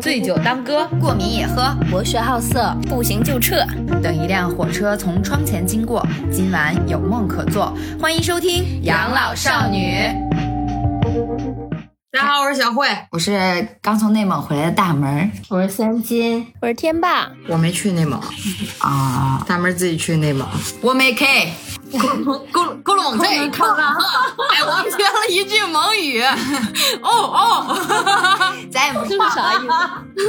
醉酒当歌，过敏也喝，博学好色，不行就撤。等一辆火车从窗前经过，今晚有梦可做。欢迎收听《养老少女》。大家好，我是小慧，我是刚从内蒙回来的大门我是三金，我是天霸，我没去内蒙啊，大门自己去内蒙。我没 K，咕噜咕噜蒙脆，哎，我学了一句蒙语，哦哦，咱也不是啥意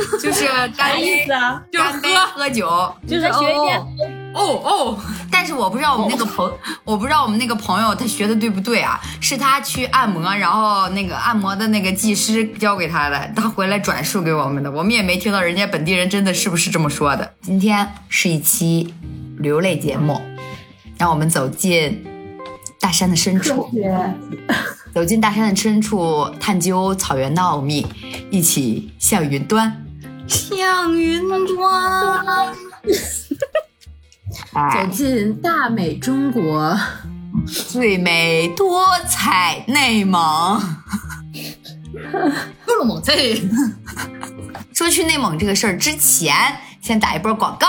思？就是干杯啊？就是喝，喝酒。就是学一遍。哦哦，但是我不知道我们那个朋，我不知道我们那个朋友他学的对不对啊？是他去按摩，然后那个按摩的那个技师教给他的，他回来转述给我们的，我们也没听到人家本地人真的是不是这么说的。今天是一期流泪节目，让我们走进大山的深处，走进大山的深处，探究草原的奥秘，一起向云端，向云端。哎走进大美中国，最美多彩内蒙。咕噜蒙脆，说去内蒙这个事儿之前，先打一波广告。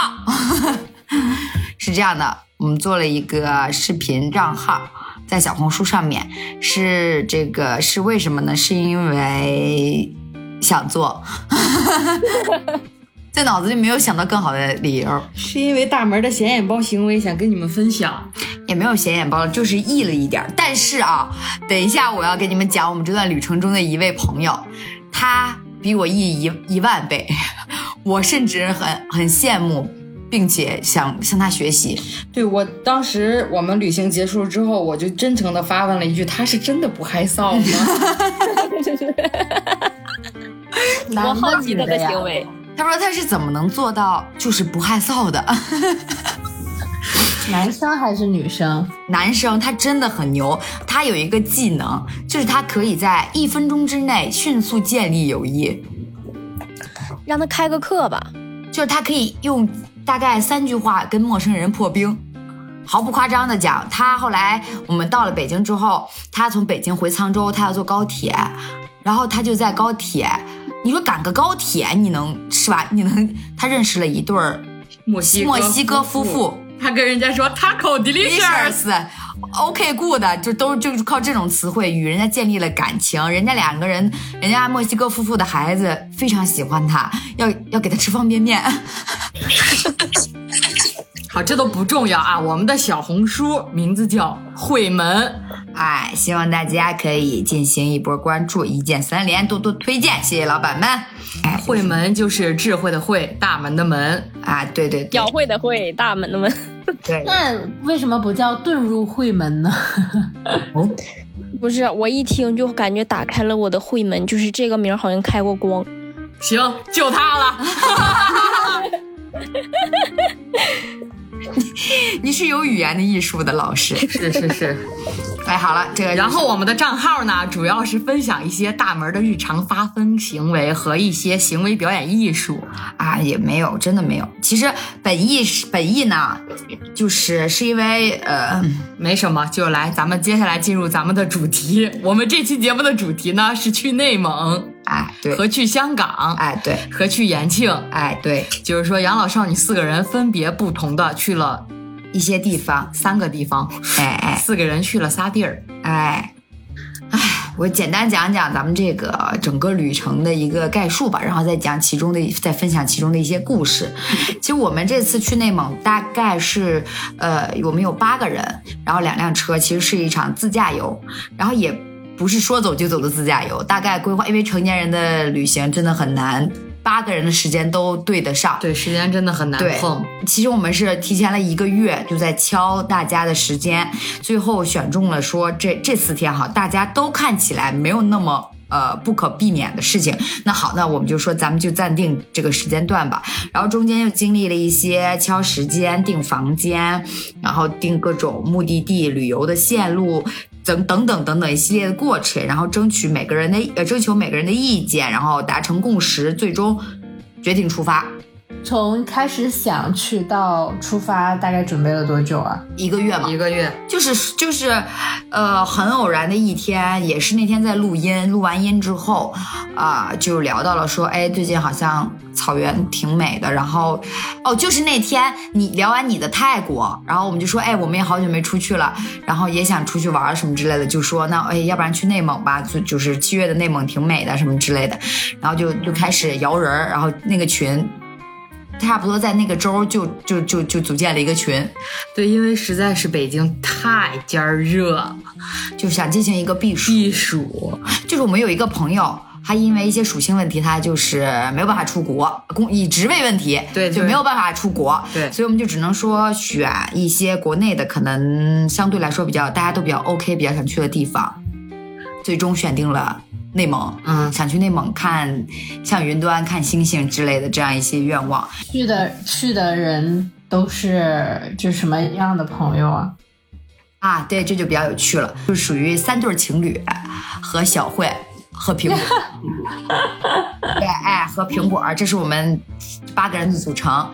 是这样的，我们做了一个视频账号，在小红书上面，是这个是为什么呢？是因为想做，在脑子里没有想到更好的理由。是因为大门的显眼包行为想跟你们分享。也没有显眼包，就是异了一点。但是啊，等一下我要给你们讲我们这段旅程中的一位朋友，他比我异一一万倍，我甚至很很羡慕，并且想向他学习。对我当时我们旅行结束之后，我就真诚的发问了一句：“他是真的不害臊吗 我好奇他的行为。他说他是怎么能做到就是不害臊的？男生还是女生？男生他真的很牛，他有一个技能，就是他可以在一分钟之内迅速建立友谊。让他开个课吧。就是他可以用大概三句话跟陌生人破冰，毫不夸张的讲，他后来我们到了北京之后，他从北京回沧州，他要坐高铁，然后他就在高铁，你说赶个高铁，你能是吧？你能，他认识了一对儿？”墨西墨西哥夫妇，他跟人家说 “taco delicious”，OK good，就都就是靠这种词汇与人家建立了感情。人家两个人，人家墨西哥夫妇的孩子非常喜欢他，要要给他吃方便面。好，这都不重要啊。我们的小红书名字叫慧门，哎，希望大家可以进行一波关注，一键三连，多多推荐，谢谢老板们。哎，慧门就是智慧的慧，大门的门。啊，对对对教会的会，大门的门。对，那为什么不叫遁入会门呢？不是，我一听就感觉打开了我的会门，就是这个名好像开过光。行，就他了。你是有语言的艺术的老师。是是是。哎，好了，这个然后我们的账号呢，主要是分享一些大门的日常发疯行为和一些行为表演艺术。啊也没有，真的没有。其实本意是本意呢，就是是因为呃，没什么，就来，咱们接下来进入咱们的主题。我们这期节目的主题呢是去内蒙哎对，和去香港，哎对，和去延庆。哎对，就是说，养老少女四个人分别不同的去了一些地方，三个地方，哎哎四个人去了仨地儿。哎。哎，我简单讲讲咱们这个整个旅程的一个概述吧，然后再讲其中的，再分享其中的一些故事。其实我们这次去内蒙大概是，呃，我们有八个人，然后两辆车，其实是一场自驾游，然后也不是说走就走的自驾游，大概规划，因为成年人的旅行真的很难，八个人的时间都对得上。对，时间真的很难对碰。其实我们是提前了一个月就在敲大家的时间，最后选中了说这这四天哈，大家都看起来没有那么。呃，不可避免的事情。那好，那我们就说咱们就暂定这个时间段吧。然后中间又经历了一些敲时间、订房间，然后订各种目的地、旅游的线路。等等等等等一系列的过程，然后争取每个人的呃征求每个人的意见，然后达成共识，最终决定出发。从开始想去到出发，大概准备了多久啊？一个月嘛，一个月，就是就是，呃，很偶然的一天，也是那天在录音，录完音之后，啊、就聊到了说，哎，最近好像草原挺美的，然后，哦，就是那天你聊完你的泰国，然后我们就说，哎，我们也好久没出去了，然后也想出去玩什么之类的，就说那哎，要不然去内蒙吧，就就是七月的内蒙挺美的什么之类的，然后就就开始摇人儿，然后那个群。差不多在那个周就就就就组建了一个群，对，因为实在是北京太尖儿热了，就想进行一个避暑。避暑。就是我们有一个朋友，他因为一些属性问题，他就是没有办法出国，工以职位问题，对对就没有办法出国，对所以我们就只能说选一些国内的，可能相对来说比较大家都比较 OK、比较想去的地方，最终选定了。内蒙，嗯想去内蒙看像云端、看星星之类的这样一些愿望。去的去的人都是就什么样的朋友啊？啊，对，这就比较有趣了，就属于三对儿情侣和小慧和苹果，对，哎，和苹果，这是我们八个人的组成。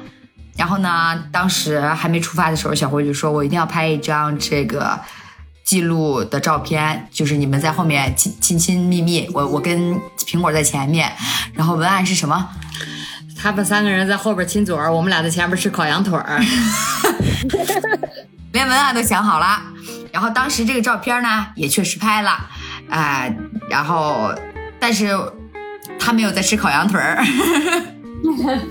然后呢，当时还没出发的时候，小慧就说：“我一定要拍一张这个记录的照片，就是你们在后面亲亲亲密密，我我跟苹果在前面。然后文案是什么？他们三个人在后边亲嘴儿，我们俩在前面吃烤羊腿儿。连文案都想好了。然后当时这个照片呢，也确实拍了，哎、然后但是他没有在吃烤羊腿儿。”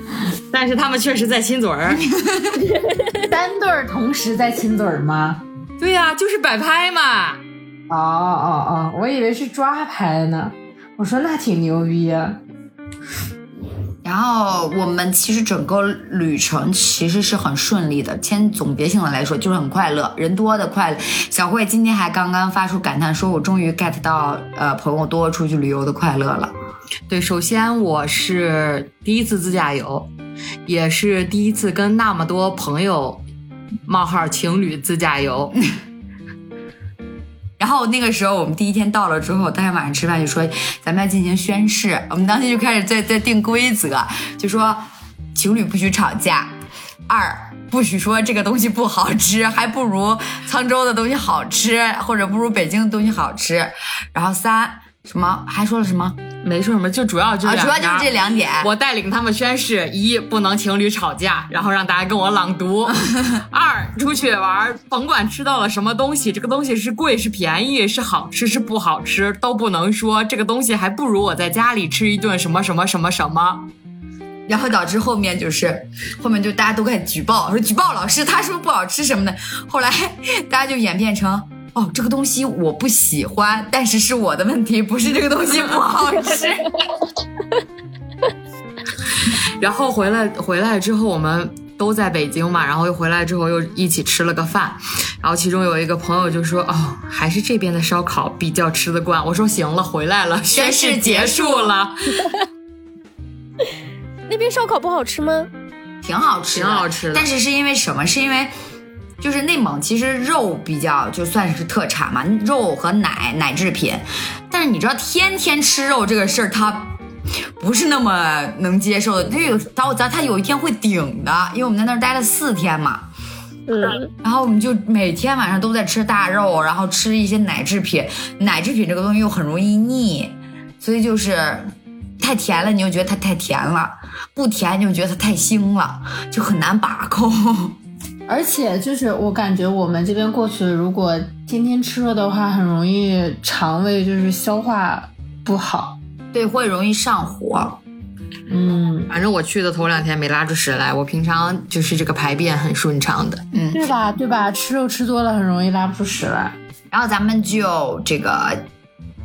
但是他们确实在亲嘴儿。三对儿同时在亲嘴儿吗？对呀、就是摆拍嘛。哦哦哦，我以为是抓拍呢。我说那挺牛逼啊！然后我们其实整个旅程其实是很顺利的，先总结性的来说就是很快乐，人多的快乐。小慧今天还刚刚发出感叹，说我终于 get 到呃朋友多出去旅游的快乐了。对，首先我是第一次自驾游，也是第一次跟那么多朋友冒号情侣自驾游。然后那个时候我们第一天到了之后，当天晚上吃饭就说咱们要进行宣誓，我们当时就开始在在定规则，就说情侣不许吵架，二不许说这个东西不好吃，还不如沧州的东西好吃，或者不如北京的东西好吃。然后三什么还说了什么没说什么，就主要就啊？两主要就是这两点。我带领他们宣誓：一，不能情侣吵架，然后让大家跟我朗读；二，出去玩，甭管吃到了什么东西，这个东西是贵是便宜，是好吃是不好吃，都不能说这个东西还不如我在家里吃一顿什么什么什么什么。然后导致后面就是，后面就大家都开始举报，说举报老师，他说不好吃什么的。后来大家就演变成，哦，这个东西我不喜欢，但是是我的问题，不是这个东西不好 吃。然后回来回来之后，我们都在北京嘛，然后又回来之后又一起吃了个饭，然后其中有一个朋友就说：“哦，还是这边的烧烤比较吃得惯。”我说：“行了，回来了，宣誓结束了，那边烧烤不好吃吗？挺好吃，挺好吃的但是是因为什么？是因为就是内蒙其实肉比较就算是特产嘛，肉和奶奶制品。但是你知道天天吃肉这个事儿，它不是那么能接受的。它有它咱它有一天会顶的，因为我们在那儿待了四天嘛。嗯，然后我们就每天晚上都在吃大肉，然后吃一些奶制品。奶制品这个东西又很容易腻，所以就是太甜了，你就觉得它太甜了；不甜你就觉得它太腥了，就很难把控。而且就是我感觉我们这边过去，如果天天吃肉的话，很容易肠胃就是消化不好。对，会容易上火。嗯，反正我去的头两天没拉出屎来，我平常就是这个排便很顺畅的。嗯对吧？对吧？吃肉吃多了很容易拉不出屎来。然后咱们就这个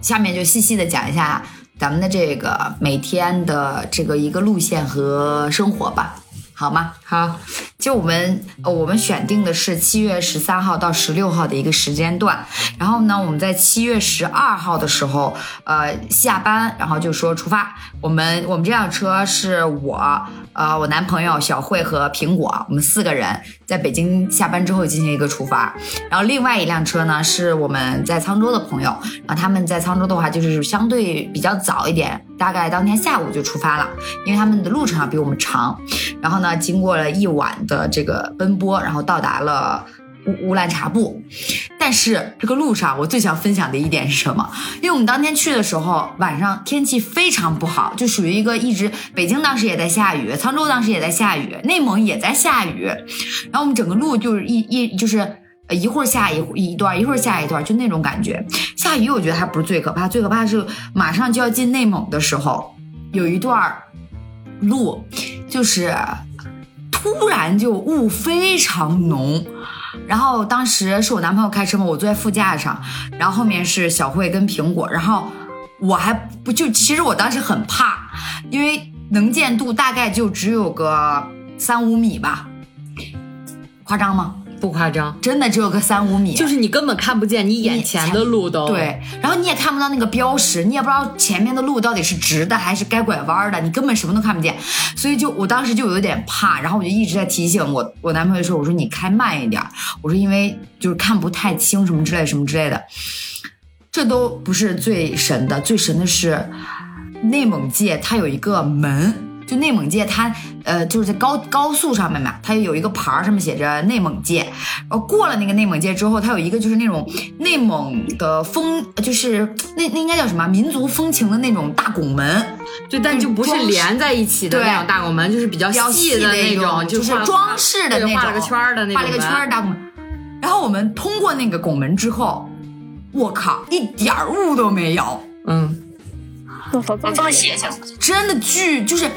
下面就细细的讲一下咱们的这个每天的这个一个路线和生活吧，好吗？好，就我们呃，我们选定的是七月十三号到十六号的一个时间段，然后呢，我们在七月十二号的时候，呃，下班，然后就说出发。我们我们这辆车是我呃我男朋友小慧和苹果，我们四个人在北京下班之后进行一个出发。然后另外一辆车呢是我们在沧州的朋友，然后他们在沧州的话就是相对比较早一点，大概当天下午就出发了，因为他们的路程啊比我们长。然后呢，经过了一晚的这个奔波，然后到达了。乌乌兰察布，但是这个路上我最想分享的一点是什么？因为我们当天去的时候晚上天气非常不好，就属于一个一直北京当时也在下雨，沧州当时也在下雨，内蒙也在下雨，然后我们整个路就是一一就是一会儿下一一段，一会儿下一段，就那种感觉。下雨我觉得还不是最可怕，最可怕是马上就要进内蒙的时候，有一段路就是突然就雾非常浓。然后当时是我男朋友开车嘛，我坐在副驾上，然后后面是小慧跟苹果，然后我还不就其实我当时很怕，因为能见度大概就只有个三五米吧，夸张吗？不夸张，真的只有个三五米，就是你根本看不见你眼前的路都。对，然后你也看不到那个标识，你也不知道前面的路到底是直的还是该拐弯的，你根本什么都看不见，所以就我当时就有点怕，然后我就一直在提醒我我男朋友说，我说你开慢一点，我说因为就是看不太清什么之类什么之类的，这都不是最神的，最神的是内蒙界它有一个门。就内蒙界，它呃就是在高高速上面嘛，它有一个牌儿，上面写着内蒙界。然后过了那个内蒙界之后，它有一个就是那种内蒙的风，就是那那应该叫什么民族风情的那种大拱门，就但就不是连在一起的那种大拱门，就是比较细的那种，就是装饰的那种，画了个圈的那种，画了个圈大拱门。然后我们通过那个拱门之后，我靠，一点雾都没有。嗯。我这么邪性，真的巨就是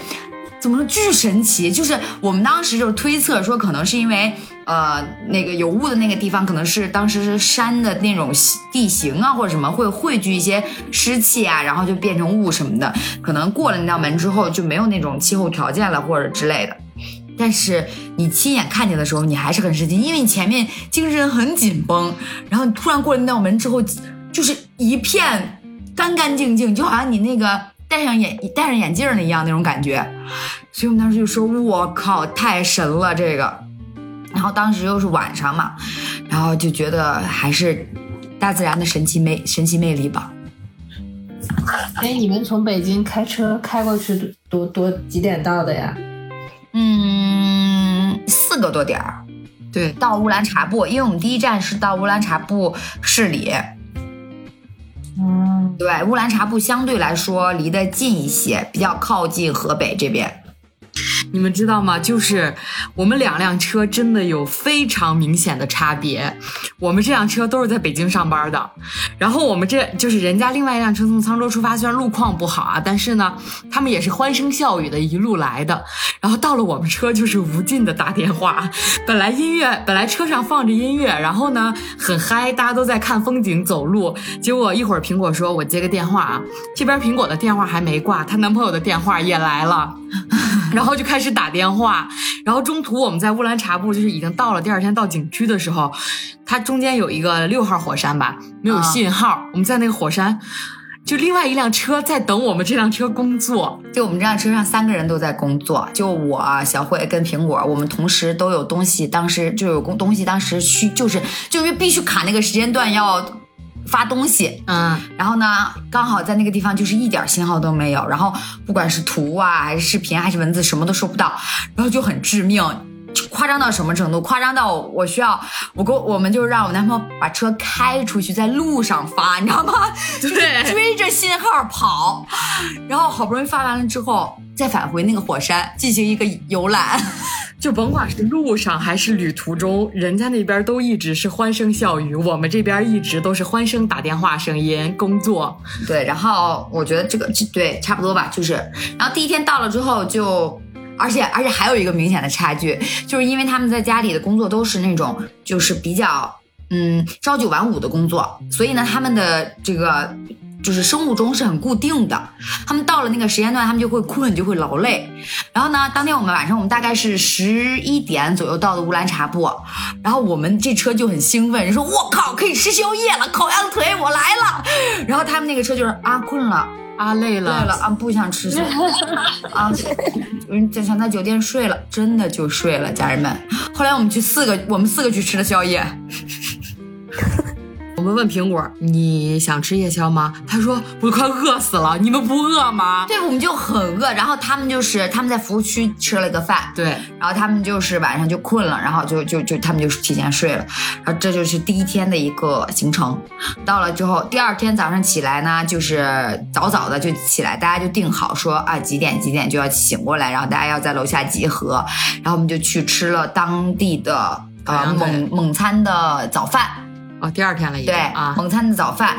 怎么说巨神奇？就是我们当时就是推测说，可能是因为呃那个有雾的那个地方，可能是当时是山的那种地形啊，或者什么会汇聚一些湿气啊，然后就变成雾什么的。可能过了那道门之后就没有那种气候条件了，或者之类的。但是你亲眼看见的时候，你还是很吃惊，因为你前面精神很紧绷，然后你突然过了那道门之后，就是一片。干干净净，就好像你那个戴上眼戴上眼镜了一样那种感觉，所以我们当时就说：“我靠，太神了这个！”然后当时又是晚上嘛，然后就觉得还是大自然的神奇魅神奇魅力吧。哎，你们从北京开车开过去多多几点到的呀？嗯，四个多点儿。对，到乌兰察布，因为我们第一站是到乌兰察布市里。对，乌兰察布相对来说离得近一些，比较靠近河北这边。你们知道吗？就是我们两辆车真的有非常明显的差别。我们这辆车都是在北京上班的，然后我们这就是人家另外一辆车从沧州出发，虽然路况不好啊，但是呢，他们也是欢声笑语的一路来的。然后到了我们车就是无尽的打电话。本来音乐本来车上放着音乐，然后呢很嗨，大家都在看风景走路。结果一会儿苹果说：“我接个电话啊。”这边苹果的电话还没挂，她男朋友的电话也来了。然后就开始打电话，然后中途我们在乌兰察布，就是已经到了第二天到景区的时候，它中间有一个六号火山吧，没有信号。我们在那个火山，就另外一辆车在等我们这辆车工作。就我们这辆车上三个人都在工作，就我小慧跟苹果，我们同时都有东西，当时就有工东西，当时需就是就因为必须卡那个时间段要。发东西，嗯，然后呢，刚好在那个地方就是一点信号都没有，然后不管是图啊，还是视频，还是文字，什么都收不到，然后就很致命，夸张到什么程度？夸张到我需要我跟我们就让我男朋友把车开出去，在路上发，你知道吗？对，追着信号跑，然后好不容易发完了之后，再返回那个火山进行一个游览。就甭管是路上还是旅途中，人家那边都一直是欢声笑语，我们这边一直都是欢声打电话声音工作。对，然后我觉得这个对差不多吧，就是，然后第一天到了之后就，而且而且还有一个明显的差距，就是因为他们在家里的工作都是那种就是比较嗯朝九晚五的工作，所以呢他们的这个。就是生物钟是很固定的，他们到了那个时间段，他们就会困，就会劳累。然后呢，当天我们晚上，我们大概是十一点左右到的乌兰察布，然后我们这车就很兴奋，说：“我靠，可以吃宵夜了，烤羊腿，我来了。”然后他们那个车就是啊，困了，啊，累了累了，啊，不想吃宵夜 啊，嗯，就想在酒店睡了，真的就睡了，家人们。后来我们去四个，我们四个去吃的宵夜，我 们问苹果，你想吃夜宵吗？他说我快饿死了，你们不饿吗？对，我们就很饿。然后他们就是他们在服务区吃了个饭，对，然后他们就是晚上就困了，然后就就就他们就提前睡了，然后这就是第一天的一个行程。到了之后，第二天早上起来呢，就是早早的就起来，大家就定好说啊几点几点就要醒过来，然后大家要在楼下集合，然后我们就去吃了当地的呃蒙蒙餐的早饭，哦，第二天了已经对，啊，蒙餐的早饭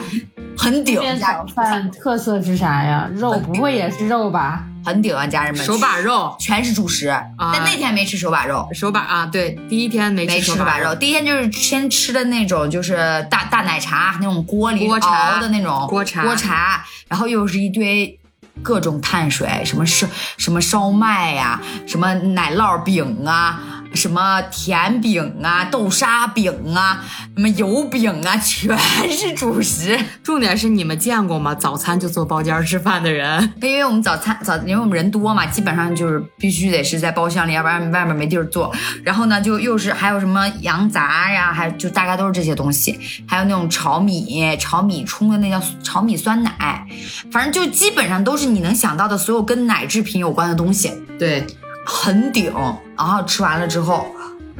很顶这，边早饭特色是啥呀？肉不会也是肉吧？很顶啊，家人们，手把肉，全是主食，但那天没吃手把肉。手把啊，对，第一天没没吃手把吃手把肉，，第一天就是先吃的那种，就是大大奶茶那种锅里锅茶熬的那种锅茶锅茶，然后又是一堆各种碳水，什么烧什么烧麦呀、什么奶酪饼啊，什么甜饼啊、豆沙饼啊、什么油饼啊，全是主食。重点是你们见过吗？早餐就坐包间吃饭的人，因为我们早餐早，因为我们人多嘛，基本上就是必须得是在包厢里，要不然外面没地儿坐。然后呢，就又是还有什么羊杂呀，还就大概都是这些东西，还有那种炒米，炒米冲的那叫炒米酸奶，反正就基本上都是你能想到的所有跟奶制品有关的东西，对，很顶。然后吃完了之后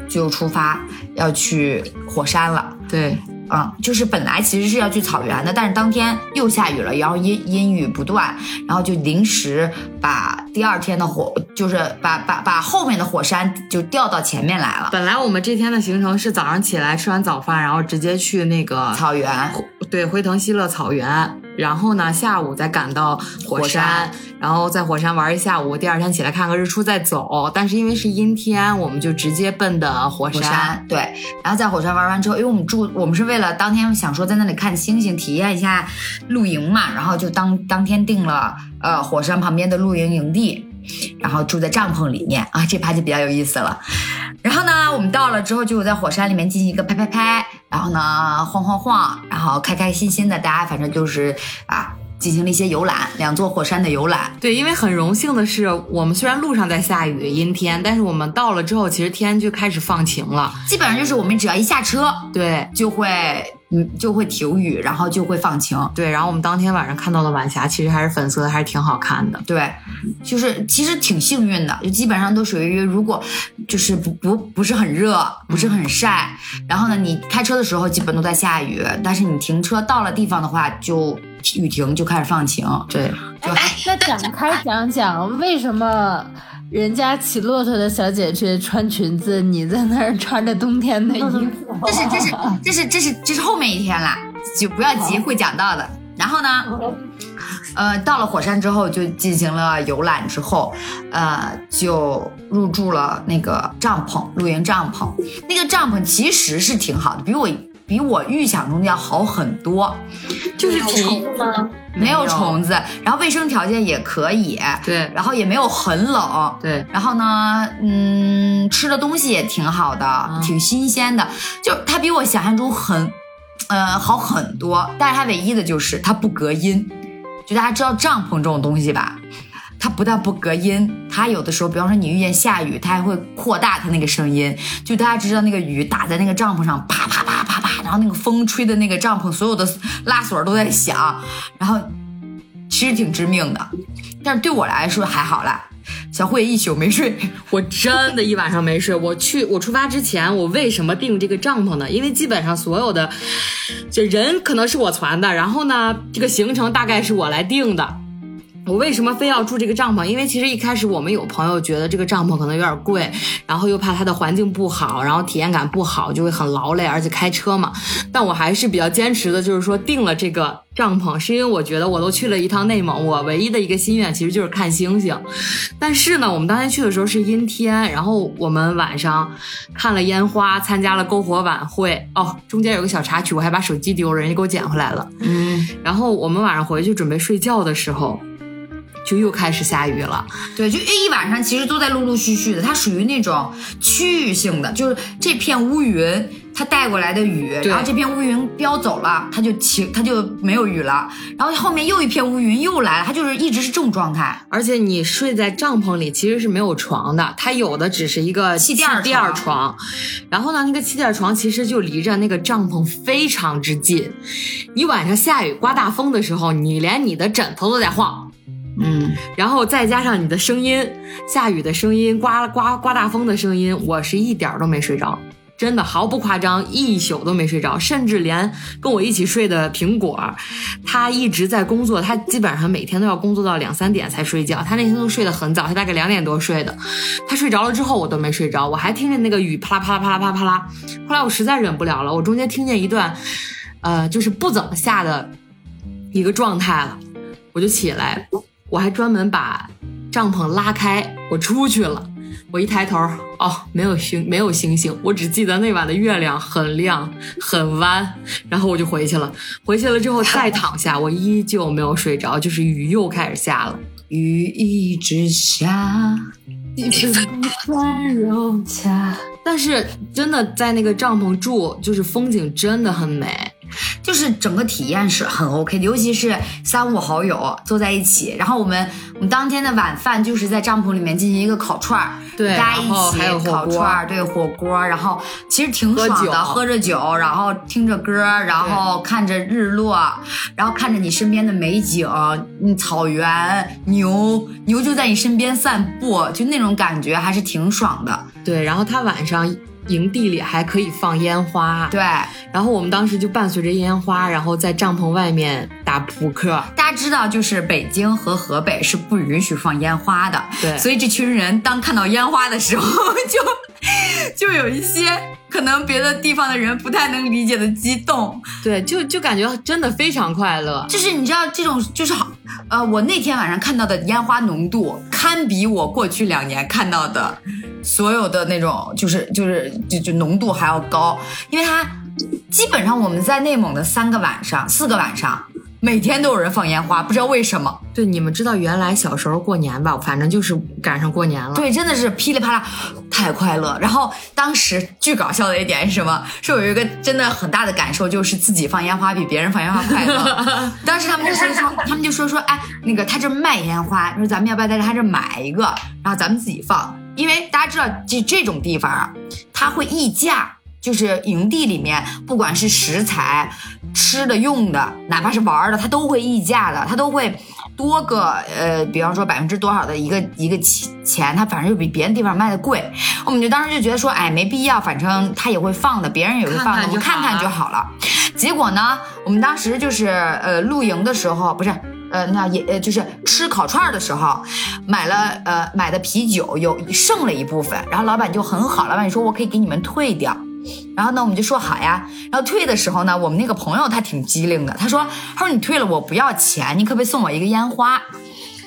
就出发要去火山了。对，啊、就是本来其实是要去草原的，但是当天又下雨了，然后阴阴雨不断，然后就临时把第二天的火，就是把把把后面的火山就调到前面来了，本来我们这天的行程是早上起来吃完早饭，然后直接去那个草原。对辉腾希勒草原，然后呢下午再赶到火火山，然后在火山玩一下午，第二天起来看个日出再走。但是因为是阴天，我们就直接奔的火。山对，然后在火山玩完之后，因为我们住，我们是为了当天想说在那里看星星，体验一下露营嘛，然后就当当天定了呃火山旁边的露营营地，然后住在帐篷里面啊，这趴就比较有意思了。然后呢，我们到了之后就在火山里面进行一个拍拍拍，然后呢晃晃晃，然后开开心心的，大家反正就是啊进行了一些游览，两座火山的游览。对，因为很荣幸的是，我们虽然路上在下雨阴天，但是我们到了之后，其实天就开始放晴了。基本上就是我们只要一下车对就会嗯就会停雨，然后就会放晴。对，然后我们当天晚上看到的晚霞其实还是粉色的，还是挺好看的。对，就是其实挺幸运的，就基本上都属于如果就是不不不是很热，不是很晒，然后呢，你开车的时候基本都在下雨，但是你停车到了地方的话，就雨停就开始放晴，对，就哎那展开讲讲，为什么人家骑骆驼的小姐姐穿裙子，你在那儿穿着冬天的衣服？这是这是这是这是这是后面一天啦，就不要急，会讲到的。然后呢，呃，到了火山之后就进行了游览，之后，呃，就入住了那个帐篷，露营帐篷。那个帐篷其实是挺好的，比我比我预想中的要好很多，就是虫子吗没有虫子，然后卫生条件也可以，对然后也没有很冷，对然后呢，嗯，吃的东西也挺好的，嗯挺新鲜的，就它比我想象中很，呃，好很多。但是它唯一的就是它不隔音，就大家知道帐篷这种东西吧，它不但不隔音，它有的时候，比方说你遇见下雨，它还会扩大它那个声音。就大家知道那个雨打在那个帐篷上，啪啪啪啪啪，然后那个风吹的那个帐篷所有的拉锁都在响，然后其实挺致命的。但是对我来说还好啦，小慧一宿没睡。我真的一晚上没睡。我去，我出发之前，我为什么订这个帐篷呢？因为基本上所有的，这人可能是我传的，然后呢，这个行程大概是我来定的。我为什么非要住这个帐篷？因为其实一开始我们有朋友觉得这个帐篷可能有点贵，然后又怕它的环境不好，然后体验感不好，就会很劳累，而且开车嘛。但我还是比较坚持的，就是说定了这个帐篷，是因为我觉得我都去了一趟内蒙，我唯一的一个心愿其实就是看星星。但是呢，我们当天去的时候是阴天，然后我们晚上看了烟花，参加了篝火晚会。哦，中间有个小插曲，我还把手机丢了，人家给我捡回来了。嗯，然后我们晚上回去准备睡觉的时候，就又开始下雨了。对，就一晚上其实都在陆陆续续的，它属于那种区域性的，就是这片乌云它带过来的雨，然后这片乌云飙走了，它就晴，它就没有雨了，然后后面又一片乌云又来了，它就是一直是这种状态。而且你睡在帐篷里其实是没有床的，它有的只是一个气垫儿垫儿床床。然后呢，那个气垫儿床其实就离着那个帐篷非常之近。你晚上下雨刮大风的时候，你连你的枕头都在晃。嗯，然后再加上你的声音，下雨的声音，刮刮刮大风的声音，我是一点儿都没睡着，真的毫不夸张，一宿都没睡着，甚至连跟我一起睡的苹果，他一直在工作，他基本上每天都要工作到两三点才睡觉，他那天都睡得很早，他大概两点多睡的，他睡着了之后我都没睡着，我还听见那个雨啪啦啪啦啪啦啪啦啪啦，后来我实在忍不了了，我中间听见一段，呃，就是不怎么下的一个状态了，我就起来。我还专门把帐篷拉开，我出去了。我一抬头，哦，没有星，没有星星，我只记得那晚的月亮很亮很弯，然后我就回去了。回去了之后再躺下，我依旧没有睡着，就是雨又开始下了。雨一直下，温柔家。但是真的在那个帐篷住，就是风景真的很美。就是整个体验是很 OK 的，尤其是三五好友坐在一起，然后我们我们当天的晚饭就是在帐篷里面进行一个烤串儿，对大家一起烤串儿，对火锅，然后其实挺爽的，喝喝着酒，然后听着歌，然后看着日落，然后看着你身边的美景，嗯，草原牛牛就在你身边散步，就那种感觉还是挺爽的，对，然后他晚上营地里还可以放烟花，对。然后我们当时就伴随着烟花，然后在帐篷外面打扑克。大家知道，就是北京和河北是不允许放烟花的，对所以这群人当看到烟花的时候 就，就有一些可能别的地方的人不太能理解的激动。对，就就感觉真的非常快乐。就是你知道这种就是好，呃，我那天晚上看到的烟花浓度，堪比我过去两年看到的所有的那种，就是就是就就浓度还要高，因为它基本上我们在内蒙的三个晚上、四个晚上，每天都有人放烟花，不知道为什么。对，你们知道原来小时候过年吧，反正就是赶上过年了。对，真的是噼里啪啦，太快乐。然后当时巨搞笑的一点是什么？是有一个真的很大的感受，就是自己放烟花比别人放烟花快乐。当时他们就说说，他们就说说，哎，那个他这卖烟花，说咱们要不要在他这买一个，然后咱们自己放？因为大家知道，这这种地方啊，它会溢价。就是营地里面，不管是食材、吃的、用的，哪怕是玩的，它都会溢价的，它都会多个呃，比方说百分之多少的一个一个钱，它反正就比别的地方卖的贵。我们就当时就觉得说，哎，没必要，反正他也会放的，别人也会放的，就我们看看就好了。结果呢，我们当时就是呃露营的时候，不是。呃，那也呃，就是吃烤串的时候，买了呃买的啤酒有剩了一部分，然后老板就很好，老板就说我可以给你们退掉，然后呢我们就说好呀，然后退的时候呢，我们那个朋友他挺机灵的，他说他说你退了我不要钱，你可不可以送我一个烟花？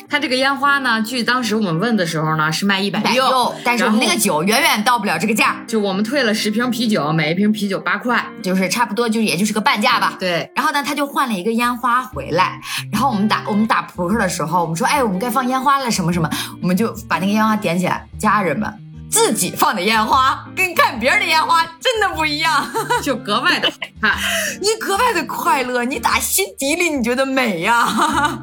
他这个烟花呢，据当时我们问的时候呢，是卖一百六，，但是我们那个酒远远到不了这个价，就我们退了十瓶啤酒，每一瓶啤酒八块。就是差不多就也就是个半价吧。对，然后呢，他就换了一个烟花回来。然后我们打我们打扑克的时候，我们说，哎，我们该放烟花了，什么什么，我们就把那个烟花点起来。家人们自己放的烟花跟看别人的烟花真的不一样，就格外的好看。你格外的快乐，你打心底里你觉得美呀、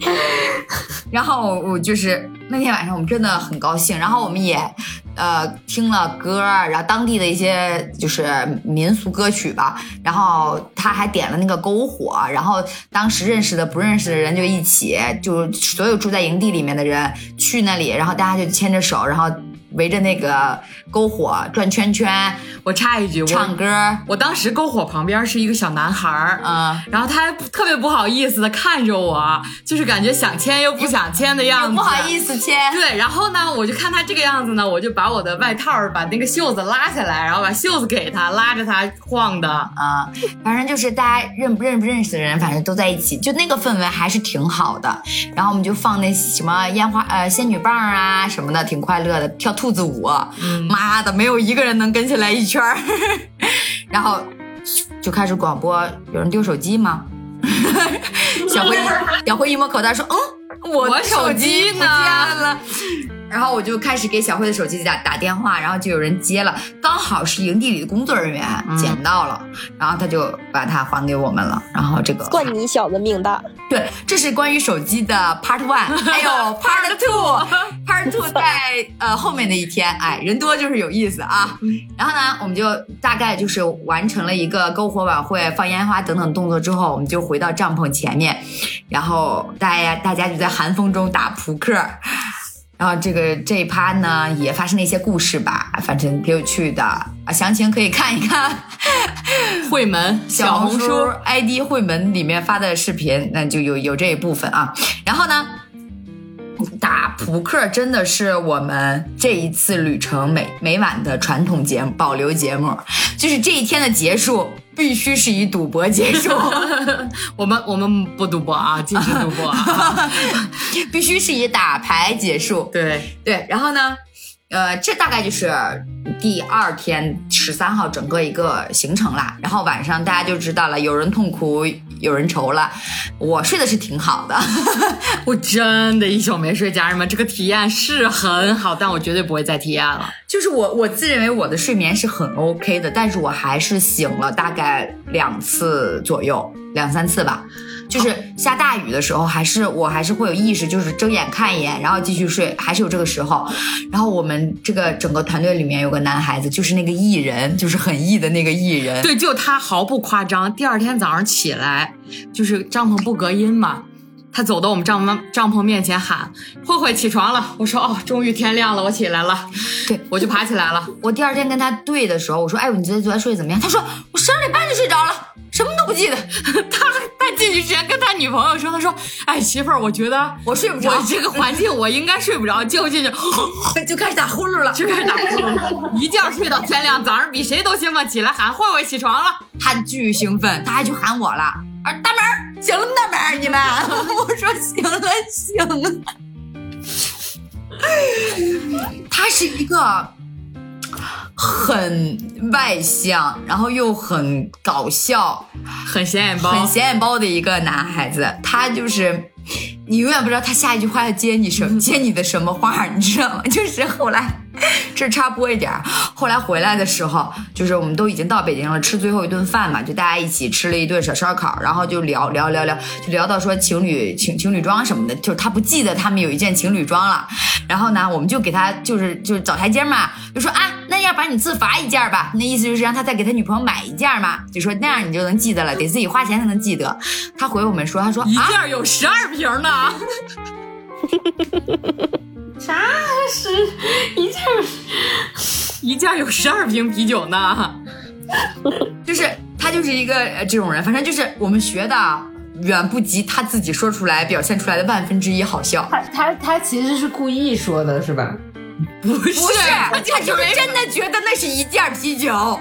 然后我就是那天晚上我们真的很高兴，然后我们也呃听了歌，然后当地的一些就是民俗歌曲吧，然后他还点了那个篝火，然后当时认识的不认识的人就一起，就所有住在营地里面的人去那里，然后大家就牵着手，然后围着那个篝火转圈圈，我插一句，我唱歌，我当时篝火旁边是一个小男孩儿，嗯。然后他还特别不好意思的看着我，就是感觉想牵又不想牵的样子，不好意思牵，对，然后呢，我就看他这个样子呢，我就把我的外套把那个袖子拉下来，然后把袖子给他，拉着他晃的。啊，反正就是大家认不认不认识的人，反正都在一起，就那个氛围还是挺好的。然后我们就放那什么烟花呃仙女棒啊什么的，挺快乐的，跳兔子舞。妈的，没有一个人能跟起来一圈儿。然后就开始广播，有人丢手机吗？小辉小辉一摸口袋说：“嗯，我手机不呢见了。”然后我就开始给小慧的手机打打电话，然后就有人接了，刚好是营地里的工作人员捡到了，然后他就把它还给我们了。然后这个算你小子命大。对，这是关于手机的 Part One，还有 Part Two，Part Two 在呃后面的一天，哎，人多就是有意思啊。然后呢，我们就大概就是完成了一个篝火晚会、放烟花等等动作之后，我们就回到帐篷前面，然后大家大家就在寒风中打扑克。然后这个这一趴呢，也发生了一些故事吧，反正挺有趣的。啊，详情可以看一看。会门 小红书 ID 会门里面发的视频，那就有有这一部分啊。然后呢，打扑克真的是我们这一次旅程每每晚的传统节目保留节目，就是这一天的结束必须是以赌博结束，我们我们不赌博啊，禁止赌博啊。必须是以打牌结束。对，对，然后呢，呃，这大概就是第二天十三号整个一个行程啦。然后晚上大家就知道了，有人痛苦，有人愁了。我睡的是挺好的，我真的一宿没睡，家人们，这个体验是很好，但我绝对不会再体验了。就是我我自认为我的睡眠是很 OK 的，但是我还是醒了大概两次左右，两三次吧。就是下大雨的时候，还是我还是会有意识，就是睁眼看一眼，然后继续睡，还是有这个时候。然后我们这个整个团队里面有个男孩子，就是那个艺人，就是很艺的那个艺人，对，就他毫不夸张。第二天早上起来，就是帐篷不隔音嘛，他走到我们帐篷帐篷面前喊：“慧慧起床了。”我说：“哦，终于天亮了，我起来了。”对我就爬起来了。我第二天跟他对的时候，我说：“哎，你昨天昨天睡得怎么样？”他说：“我十二点半就睡着了，什么都不记得。他他进去之前跟他女朋友说：“他说，哎，媳妇儿，我觉得我睡不着我这个环境我应该睡不着。”结果进去 就开始打呼噜了。就开始打呼噜，一觉睡到天亮，早上比谁都兴奋，起来喊慧慧起床了。他巨兴奋，他还去喊我了，啊，大门儿醒了吗？大门儿你们？我说醒了，醒了。他是一个很外向，然后又很搞笑、很显眼包，很显眼包的一个男孩子。他就是你永远不知道他下一句话要接你什接你的什么话，你知道吗？就是后来这插播一点，后来回来的时候，就是我们都已经到北京了，吃最后一顿饭嘛，就大家一起吃了一顿小烧烤，然后就聊聊聊聊，就聊到说情侣情情侣装什么的，就是他不记得他们有一件情侣装了，然后呢，我们就给他就是就是找台阶嘛，就说啊，那要不然你自罚一件吧，那意思就是让他再给他女朋友买一件嘛，就说那样你就能记得了，得自己花钱才能记得。他回我们说，他说一啊，件有十二瓶呢。啥是一件一件有十二瓶啤酒呢。就是他就是一个呃这种人，反正就是我们学的啊远不及他自己说出来表现出来的万分之一好笑。他他他其实是故意说的，是吧？不是，不是，他就是真的觉得那是一件啤酒。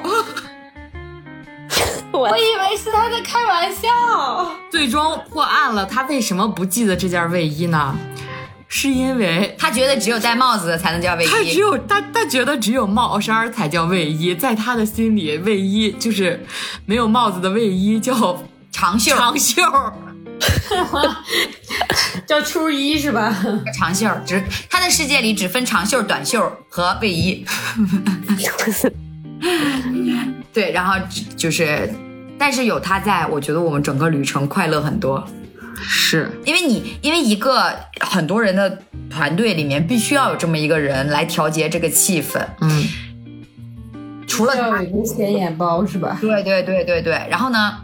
我我以为是他在开玩笑。最终破案了。他为什么不记得这件卫衣呢？是因为他觉得只有戴帽子的才能叫卫他只衣。有他他觉得只有帽衫才叫卫衣，在他的心里，卫衣就是没有帽子的卫衣叫长袖，长袖。叫秋衣是吧？长袖，只他的世界里只分长袖、短袖和卫衣。对，然后就是，但是有他在，我觉得我们整个旅程快乐很多。是，因为你，因为一个很多人的团队里面，必须要有这么一个人来调节这个气氛。嗯，除了他要有一个显眼包是吧？对对对对对，然后呢，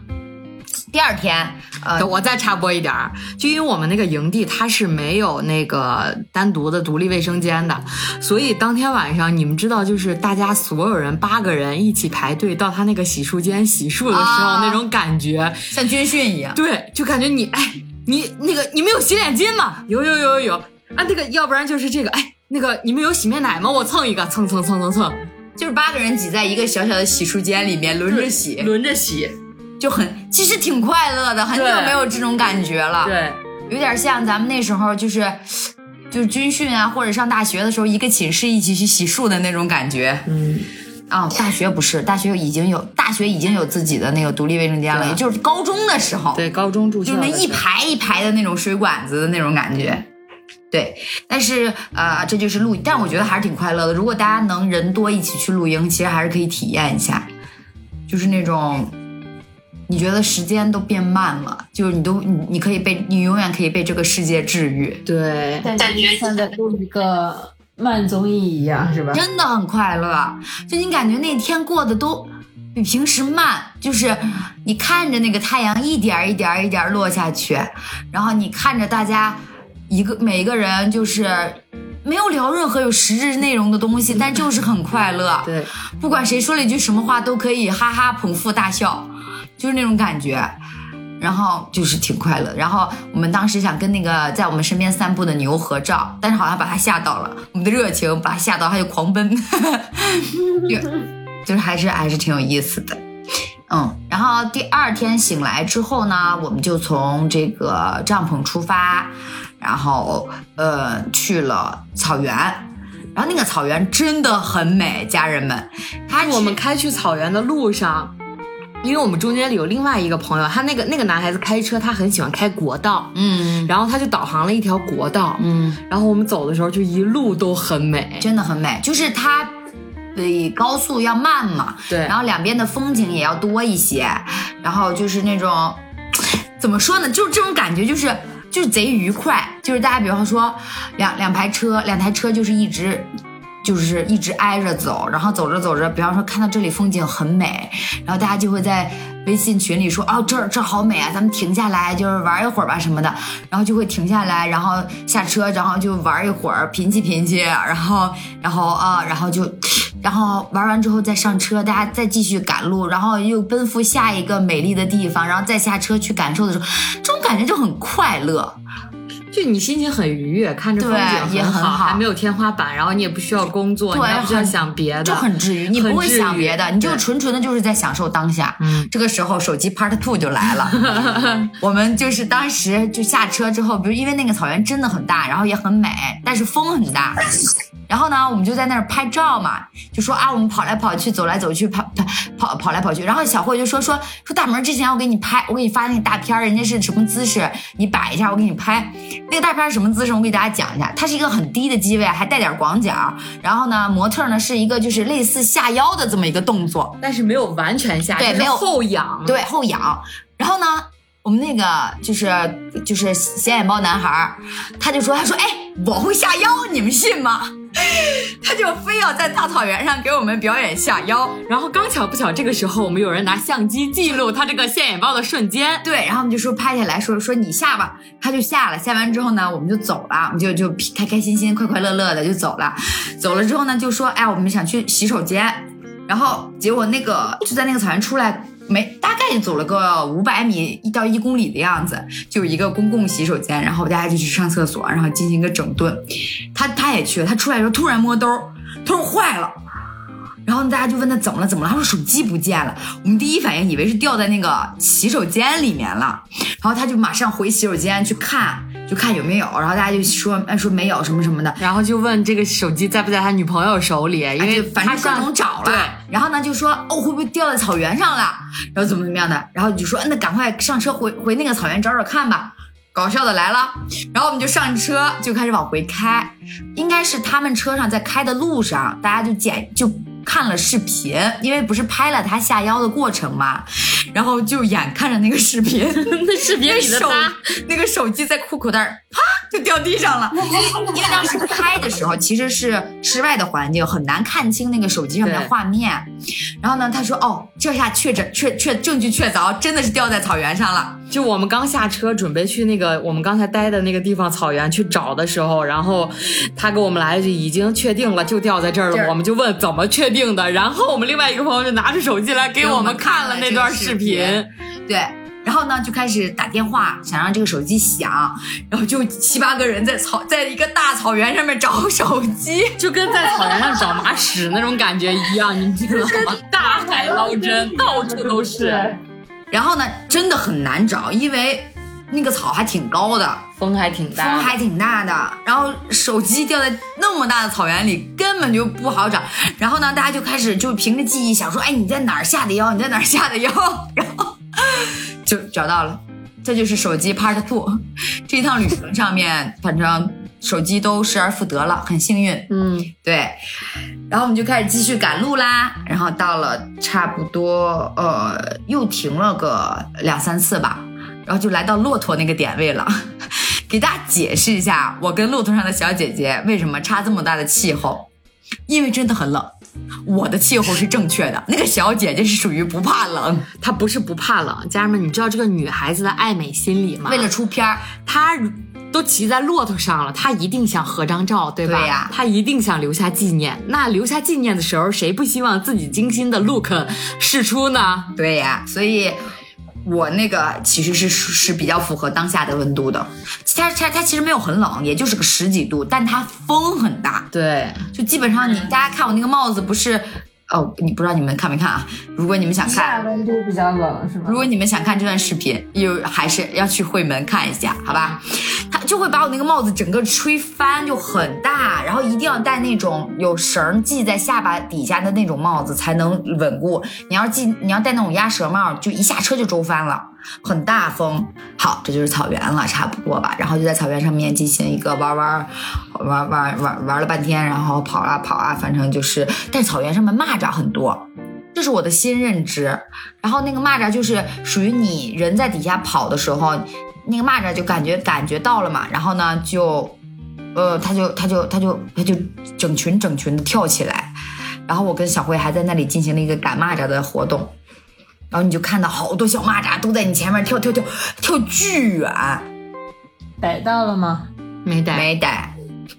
第二天，呃，我再插播一点儿，就因为我们那个营地它是没有那个单独的独立卫生间的，所以当天晚上你们知道，就是大家所有人八个人一起排队到他那个洗漱间洗漱的时候、啊那种感觉，像军训一样。对，就感觉你哎，你那个你们有洗脸巾吗？有有有有有啊，那个要不然就是这个哎。那个你们有洗面奶吗？我蹭一个，蹭蹭蹭蹭蹭，就是八个人挤在一个小小的洗漱间里面轮着洗，轮着洗。就很其实挺快乐的，很久没有这种感觉了。，对，有点像咱们那时候就是就是军训啊，或者上大学的时候，一个寝室一起去洗漱的那种感觉。嗯，啊、大学不是，大学已经有大学已经有自己的那个独立卫生间了，也就是高中的时候，对，高中住校就那一排一排的那种水管子的那种感觉。对，但是呃，这就是露营，但我觉得还是挺快乐的。如果大家能人多一起去露营，其实还是可以体验一下，就是那种你觉得时间都变慢了，就是你都你你可以被你永远可以被这个世界治愈，对，感觉现在录一个慢综艺一样，是吧？真的很快乐。就你感觉那天过得都比平时慢，就是你看着那个太阳一点儿一点儿一点儿落下去，然后你看着大家一个每一个人就是没有聊任何有实质内容的东西，但就是很快乐。对，不管谁说了一句什么话，都可以哈哈捧腹大笑，就是那种感觉。然后就是挺快乐。然后我们当时想跟那个在我们身边散步的牛合照，但是好像把它吓到了，我们的热情把它吓到，它就狂奔，就就是还是还是挺有意思的。嗯，然后第二天醒来之后呢，我们就从这个帐篷出发，然后呃去了草原，然后那个草原真的很美，家人们，它我们开去草原的路上，因为我们中间有另外一个朋友，他那个那个男孩子开车，他很喜欢开国道，嗯。然后他就导航了一条国道，嗯，然后我们走的时候就一路都很美，真的很美，就是它比高速要慢嘛，对。然后两边的风景也要多一些，然后就是那种 怎么说呢，就是这种感觉就是。就是贼愉快，就是大家比方说两两排车，两台车就是一直就是一直挨着走，然后走着走着，比方说看到这里风景很美，然后大家就会在微信群里说，哦这儿这儿好美啊，咱们停下来就是玩一会儿吧什么的，然后就会停下来，然后下车，然后就玩一会儿，贫气贫气，然后然后啊，然后就。然后玩完之后再上车，大家再继续赶路，然后又奔赴下一个美丽的地方，然后再下车去感受的时候，这种感觉就很快乐。就你心情很愉悦，看着风景对也很很好还没有天花板，然后你也不需要工作，对你也不需要想别的，就很治愈，你不会想别的，你就纯纯的就是在享受当下。嗯，这个时候手机 Part Two 就来了，我们就是当时就下车之后，比如因为那个草原真的很大，然后也很美，但是风很大。然后呢，我们就在那儿拍照嘛，就说啊，我们跑来跑去，走来走去，跑跑跑跑来跑去。然后小慧就说说说大门之前我给你拍，我给你发那个大片儿，人家是什么姿势，你摆一下，我给你拍。那个大片儿是什么姿势？我给大家讲一下，它是一个很低的机位，还带点广角。然后呢，模特呢是一个就是类似下腰的这么一个动作，但是没有完全下，就是对没有后仰，对后仰。然后呢，我们那个就是就是显眼包男孩儿，他就说他说哎，我会下腰，你们信吗？他就非要在大草原上给我们表演下腰。然后刚巧不巧，这个时候我们有人拿相机记录他这个现眼包的瞬间，对，然后我们就说拍下来说说你下吧，他就下了。下完之后呢，我们就走了，我们就就开开心心、快快乐乐的就走了。走了之后呢，就说哎，我们想去洗手间，然后结果那个就在那个草原出来。没，大概就走了个五百米一到一公里的样子，就一个公共洗手间，然后大家就去上厕所，然后进行一个整顿。他他也去了，他出来的时候突然摸兜，他说坏了，然后大家就问他怎么了，怎么了？他说手机不见了。我们第一反应以为是掉在那个洗手间里面了，然后他就马上回洗手间去看，就看有没有。然后大家就说，哎，说没有什么什么的。然后就问这个手机在不在他女朋友手里，因哎为反正各种找了，对，然后呢就说哦会不会掉在草原上了，然后怎么怎么样的，然后就说那赶快上车回回那个草原找找看吧。搞笑的来了，然后我们就上车就开始往回开，应该是他们车上在开的路上，大家就捡就看了视频，因为不是拍了他下腰的过程嘛，然后就眼看着那个视频，那视频里的手他，那个手机在裤口袋儿啪就掉地上了，因为当时拍的时候 其实是室外的环境，很难看清那个手机上面的画面。然后呢，他说哦，这下确诊确确证据确凿，真的是掉在草原上了。就我们刚下车准备去那个我们刚才待的那个地方草原去找的时候，然后他给我们来一句已经确定了，就掉在这儿了。我们就问怎么确定的，然后我们另外一个朋友就拿着手机来给我们看了那段视频。对。然后呢，就开始打电话，想让这个手机响，然后就七八个人在草，在一个大草原上面找手机，就跟在草原上找马屎那种感觉一样，你知道吗？大海捞针，到处都是。然后呢，真的很难找，因为那个草还挺高的，风还挺大，风还挺大的，然后手机掉在那么大的草原里，根本就不好找。然后呢，大家就开始就凭着记忆想说，哎，你在哪儿下的腰？你在哪儿下的腰？然后就找到了，这就是手机 Part Two。这一趟旅程上面，反正手机都失而复得了，很幸运。嗯，对，然后我们就开始继续赶路啦，然后到了差不多呃又停了个两三次吧，然后就来到骆驼那个点位了。给大家解释一下，我跟骆驼上的小姐姐为什么差这么大的气候，因为真的很冷。我的气候是正确的，那个小姐姐是属于不怕冷，她不是不怕冷，家人们，你知道这个女孩子的爱美心理吗？为了出片儿，她都骑在骆驼上了，她一定想合张照，对吧？对呀她一定想留下纪念。那留下纪念的时候，谁不希望自己精心的 look 试出呢？对呀，所以我那个其实是是比较符合当下的温度的。它它它其实没有很冷，也就是个十几度，但它风很大，对，就基本上你大家看我那个帽子不是。哦，你不知道你们看没看啊？如果你们想看，温度比较冷是吗？如果你们想看这段视频，有还是要去会门看一下，好吧？它就会把我那个帽子整个吹翻，就很大，然后一定要戴那种有绳系在下巴底下的那种帽子才能稳固。你要系，你要戴那种鸭舌帽，就一下车就周翻了，很大风。好，这就是草原了，差不多吧。然后就在草原上面进行一个玩玩玩玩玩玩了半天，然后跑啊跑啊，反正就是在草原上面蚂蚱很多。这是我的新认知，然后那个蚂蚱就是属于你人在底下跑的时候，那个蚂蚱就感觉感觉到了嘛，然后呢就，呃，它就它就它就它就整群整群的跳起来，然后我跟小辉还在那里进行了一个赶蚂蚱的活动，然后你就看到好多小蚂蚱都在你前面跳跳跳跳巨远，逮到了吗？没逮，没逮。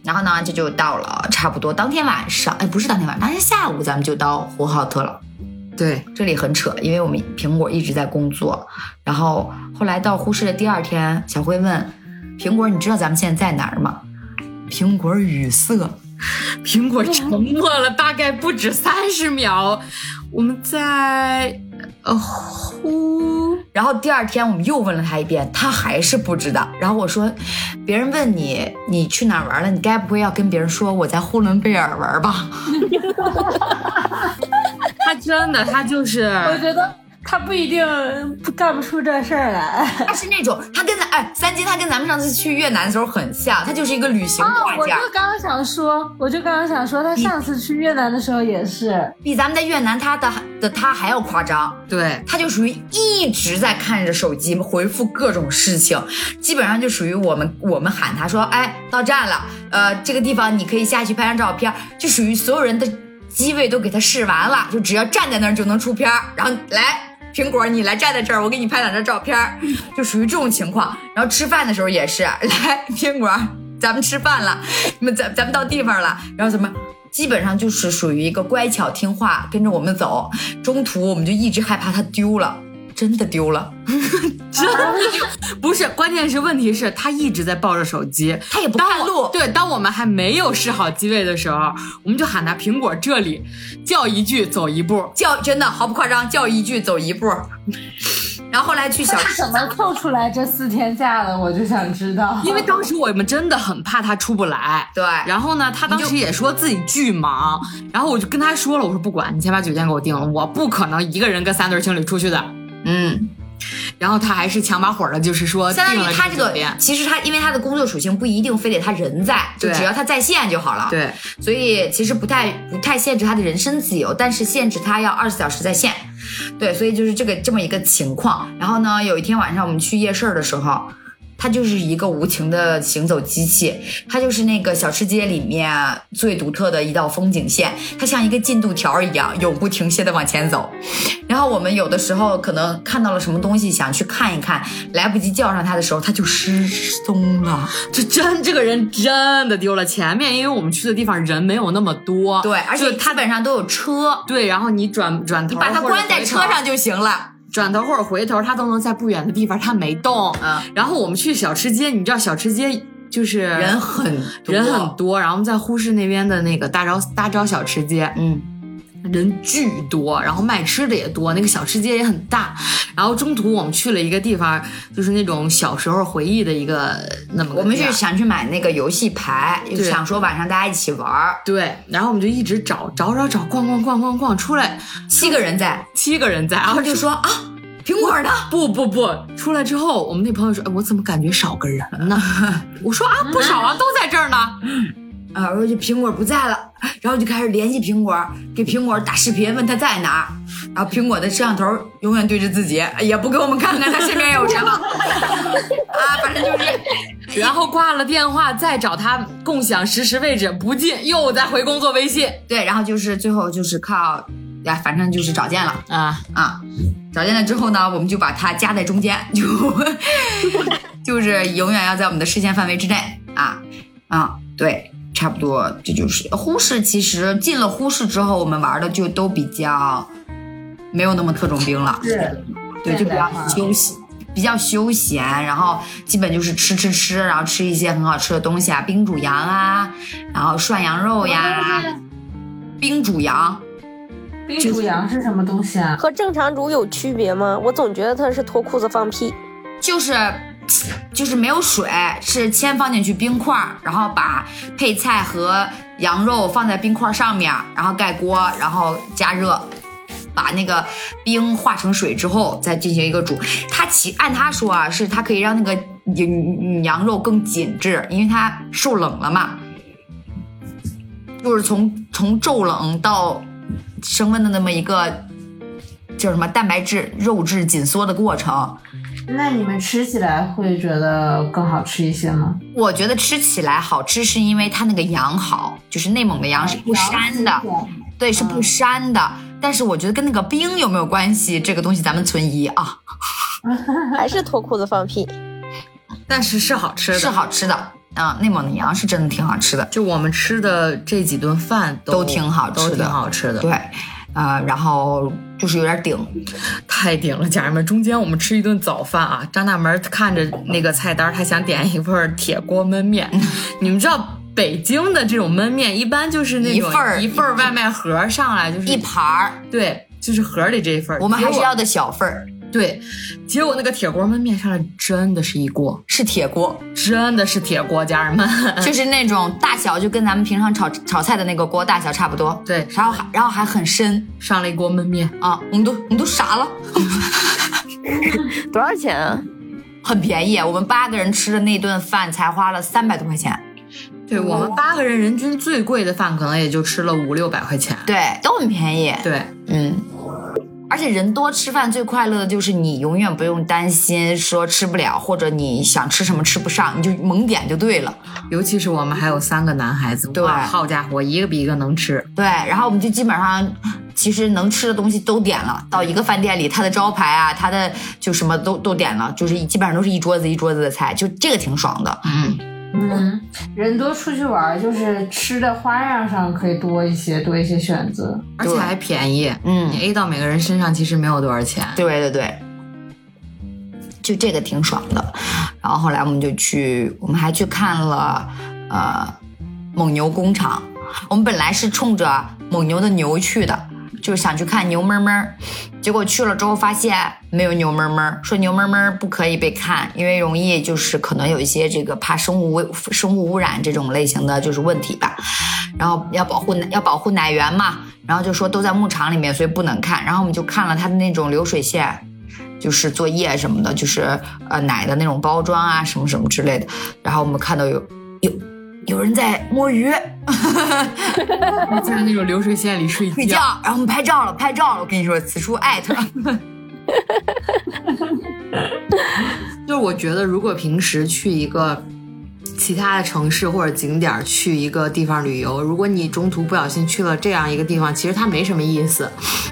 然后呢，这就到了差不多当天晚上，哎，不是当天晚上，当天下午咱们就到呼和浩特了。对，这里很扯，因为我们苹果一直在工作，然后后来到呼市的第二天，小辉问苹果：“你知道咱们现在在哪儿吗？”苹果语塞，苹果沉默了大概不止三十秒。我们在呃呼，然后第二天我们又问了他一遍，他还是不知道。然后我说：“别人问你你去哪玩了，你该不会要跟别人说我在呼伦贝尔玩吧？”他真的，他就是，我觉得他不一定不干不出这事儿来。他是那种，他跟咱哎三金，他跟咱们上次去越南的时候很像，他就是一个旅行啊！我就挂件，刚刚想说，我就刚刚想说，他上次去越南的时候也是，比咱们在越南他的的他还要夸张。对，他就属于一直在看着手机回复各种事情，基本上就属于我们我们喊他说，哎，到站了，呃，这个地方你可以下去拍张照片，就属于所有人的机位都给他试完了，就只要站在那儿就能出片儿，然后来。苹果，你来站在这儿，我给你拍两张照片儿，就属于这种情况。然后吃饭的时候也是，来，苹果，咱们吃饭了，你们咱咱们到地方了，然后怎么？基本上就是属于一个乖巧听话，跟着我们走。中途我们就一直害怕它丢了，真的丢了，真的 不是，关键是问题是他一直在抱着手机，他也不看路。对，当我们还没有试好机位的时候，我们就喊他苹果这里，叫一句走一步。叫真的毫不夸张，叫一句走一步。然后后来去小他是怎么凑出来这四天假的？我就想知道。因为当时我们真的很怕他出不来，对然后呢，他当时也说自己巨忙，然后我就跟他说了，我说不管，你先把酒店给我订了，我不可能一个人跟三对情侣出去的。嗯，然后他还是强把火的，就是说相当于他这个，其实他因为他的工作属性不一定非得他人在，就对只要他在线就好了。，对，所以其实不太不太限制他的人身自由，但是限制他要二十四小时在线。对，所以就是这个这么一个情况。然后呢，有一天晚上我们去夜市的时候。它就是一个无情的行走机器，它就是那个小吃街里面最独特的一道风景线，它像一个进度条一样，永不停歇的往前走。然后我们有的时候可能看到了什么东西，想去看一看，来不及叫上它的时候，它就失踪了。这真这个人真的丢了。前面因为我们去的地方人没有那么多，对，而且它基本上都有车，对，然后你转转头，把它关在车上，就行了。转头或者回头，他都能在不远的地方，他没动。嗯，然后我们去小吃街，你知道小吃街就是人很多。人很多，然后我们在呼市那边的那个大招大招小吃街，嗯，人巨多，然后卖吃的也多，那个小吃街也很大。然后中途我们去了一个地方，就是那种小时候回忆的一个那么个我们是想去买那个游戏牌，就想说晚上大家一起玩儿，对，然后我们就一直找找找找，逛逛逛逛逛，出来七个人在，七个人在，然后然后就说啊，苹果呢？不不不，出来之后，我们那朋友说，哎，我怎么感觉少个人呢？我说啊，不少啊，都在这儿呢。啊，然后就苹果不在了，然后就开始联系苹果，给苹果打视频，问他在哪儿。然后苹果的摄像头永远对着自己，也不给我们看看他身边有什么。啊，反正就是然后挂了电话，再找他共享实时位置，不进，又再回工作微信对，然后就是最后就是靠，呀，反正就是找见了啊。啊。找见了之后呢，我们就把他夹在中间，就 就是永远要在我们的视线范围之内啊啊，对，差不多这就是呼市。其实进了呼市之后，我们玩的就都比较没有那么特种兵了，是，对，就比较休息。比较休闲，然后基本就是吃吃吃，然后吃一些很好吃的东西啊，冰煮羊啊，然后涮羊肉呀，冰煮羊，冰煮羊是什么东西啊？和正常煮有区别吗？我总觉得它是脱裤子放屁。就是就是没有水，是先放进去冰块，然后把配菜和羊肉放在冰块上面，然后盖锅，然后加热。把那个冰化成水之后，再进行一个煮。它其按他说啊，是它可以让那个羊羊肉更紧致，因为它受冷了嘛，就是从从骤冷到升温的那么一个叫什么蛋白质肉质紧缩的过程。那你们吃起来会觉得更好吃一些吗？我觉得吃起来好吃，是因为它那个羊好，就是内蒙的羊是不膻的，对，是不膻的。但是我觉得跟那个冰有没有关系，这个东西咱们存疑啊。还是脱裤子放屁。但是是好吃的，是好吃的。啊，内蒙的羊是真的挺好吃的，就我们吃的这几顿饭都都挺好吃的。都挺好吃的，对，啊、然后就是有点顶，太顶了，家人们！中间我们吃一顿早饭啊，张大门看着那个菜单，他想点一份铁锅焖面。你们知道北京的这种焖面一般就是那种一份儿一份儿外卖盒上来就是一盘儿，对，就是盒里这一份儿。我们还是要的小份儿，对，结果那个铁锅焖面上来真的是一锅，是铁锅，真的是铁锅，家人们。就是那种大小就跟咱们平常炒炒菜的那个锅大小差不多，对然后还然后还很深上了一锅焖面，啊，我们都我们都傻了。多少钱啊？很便宜，我们八个人吃的那顿饭才花了三百多块钱，对我们八个人人均最贵的饭可能也就吃了五六百块钱。对，都很便宜。对，嗯，而且人多吃饭最快乐的就是你永远不用担心说吃不了，或者你想吃什么吃不上，你就猛点就对了。尤其是我们还有三个男孩子，对哇好家伙，一个比一个能吃。对，然后我们就基本上。其实能吃的东西都点了，到一个饭店里，他的招牌啊，他的就什么都都点了，就是基本上都是一桌子一桌子的菜，就这个挺爽的。嗯，嗯，人多出去玩，就是吃的花样上可以多一些，多一些选择。而且还便宜。嗯你 A 到每个人身上其实没有多少钱。对对对，就这个挺爽的。然后后来我们就去，我们还去看了呃蒙牛工厂。我们本来是冲着蒙牛的牛去的，就是想去看牛哞哞，结果去了之后发现没有牛哞哞，说牛哞哞不可以被看，因为容易就是可能有一些这个怕生物污生物污染这种类型的就是问题吧。然后要保护要保护奶源嘛，然后就说都在牧场里面，所以不能看。然后我们就看了它的那种流水线，就是作业什么的，就是呃奶的那种包装啊，什么什么之类的。然后我们看到有有有人在摸鱼在那种流水线里睡睡觉，然后我们拍照了，拍照了。我跟你说，此处艾特。就是我觉得，如果平时去一个其他的城市或者景点，去一个地方旅游，如果你中途不小心去了这样一个地方，其实它没什么意思。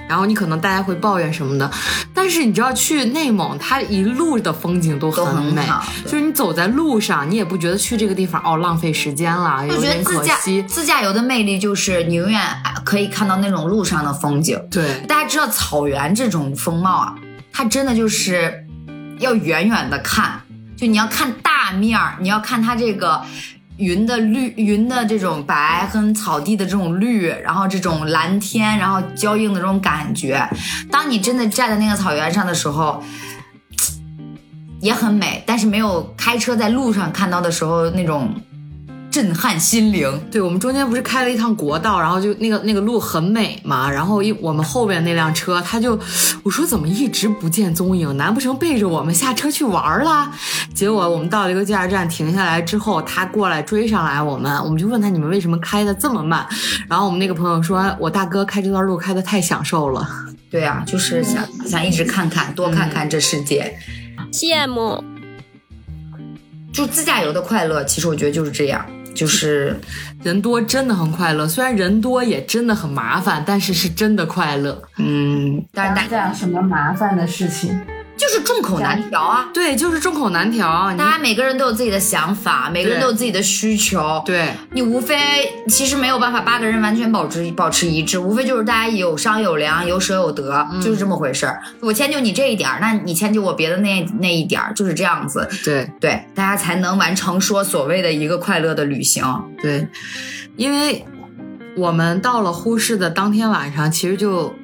然后你可能大家会抱怨什么的，但是你知道去内蒙，它一路的风景都都很美，好就是你走在路上，你也不觉得去这个地方哦浪费时间了，我觉得有点自驾可惜。自驾游的魅力就是你永远可以看到那种路上的风景。对，大家知道草原这种风貌啊，它真的就是要远远的看，就你要看大面儿，你要看它这个云的绿、云的这种白跟草地的这种绿，然后这种蓝天，然后交映的这种感觉。当你真的站在那个草原上的时候，也很美，但是没有开车在路上看到的时候那种震撼心灵。对，我们中间不是开了一趟国道，然后就那个那个路很美嘛，然后一我们后边那辆车，他就我说怎么一直不见踪影？难不成背着我们下车去玩了？结果我们到了一个加油站停下来之后，他过来追上来我们，我们就问他你们为什么开的这么慢？然后我们那个朋友说，我大哥开这段路开的太享受了。对啊，就是想想一直看看，多看看这世界。羡慕。就自驾游的快乐，其实我觉得就是这样，就是人多真的很快乐，虽然人多也真的很麻烦，但是是真的快乐。嗯，但是大家什么麻烦的事情？就是众口难调啊。对，就是众口难调。大家每个人都有自己的想法，每个人都有自己的需求。对，你无非其实没有办法八个人完全保持保持一致，无非就是大家有商有量，有舍有得，就是这么回事儿。我迁就你这一点儿，那你迁就我别的那那一点儿，就是这样子。对对，大家才能完成说所谓的一个快乐的旅行。对，因为我们到了呼市的当天晚上，其实就。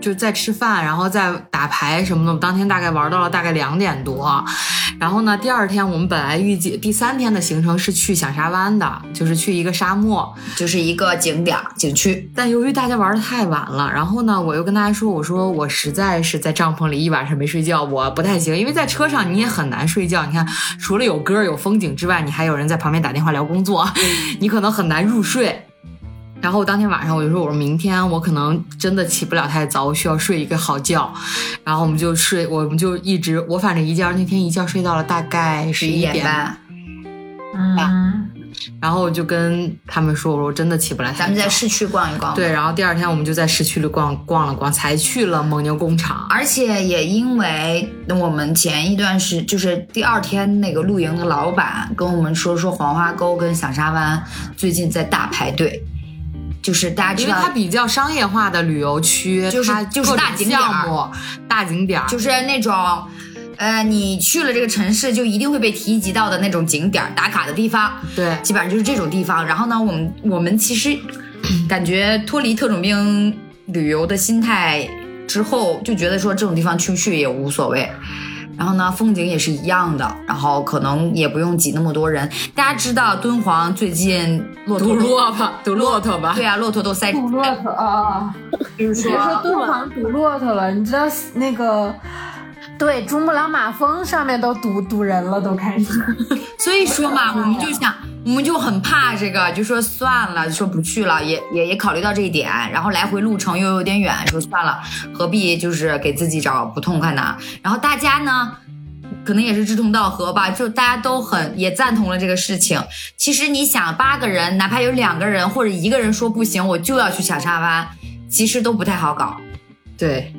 就在吃饭，然后再打牌什么的。我们当天大概玩到了大概两点多，然后呢，第二天我们本来预计第三天的行程是去响沙湾的，就是去一个沙漠，就是一个景点景区。但由于大家玩的太晚了，然后呢，我又跟大家说，我说我实在是在帐篷里一晚上没睡觉，我不太行，因为在车上你也很难睡觉。你看，除了有歌有风景之外，你还有人在旁边打电话聊工作，你可能很难入睡。然后当天晚上我就说，我说明天我可能真的起不了太早，我需要睡一个好觉。然后我们就睡，我们就一直，我反正一觉那天一觉睡到了大概十一点半。嗯。然后我就跟他们说，我说真的起不来。咱们在市区逛一逛。对，然后第二天我们就在市区里逛逛了逛，才去了蒙牛工厂。而且也因为我们前一段时，就是第二天那个露营的老板跟我们说，说黄花沟跟响沙湾最近在大排队。就是大家知道，它比较商业化的旅游区，就是就是大景点儿，大景点儿，就是那种，呃，你去了这个城市就一定会被提及到的那种景点儿打卡的地方。对，基本上就是这种地方。然后呢，我们我们其实 感觉脱离特种兵旅游的心态之后，就觉得说这种地方去不去也无所谓。然后呢，风景也是一样的，然后可能也不用挤那么多人。大家知道敦煌最近骆驼堵骆驼，堵骆驼吧？对啊，骆驼都塞堵骆驼啊！别说敦煌堵骆驼了，你知道那个？对，珠穆朗玛峰上面都堵堵人了，都开始。所以说嘛，我们就想，我们就很怕这个，就说算了，说不去了，也也也考虑到这一点，然后来回路程又有点远，说算了，何必就是给自己找不痛快呢？然后大家呢，可能也是志同道合吧，就大家都很也赞同了这个事情。其实你想，八个人，哪怕有两个人或者一个人说不行，我就要去响沙湾，其实都不太好搞。对。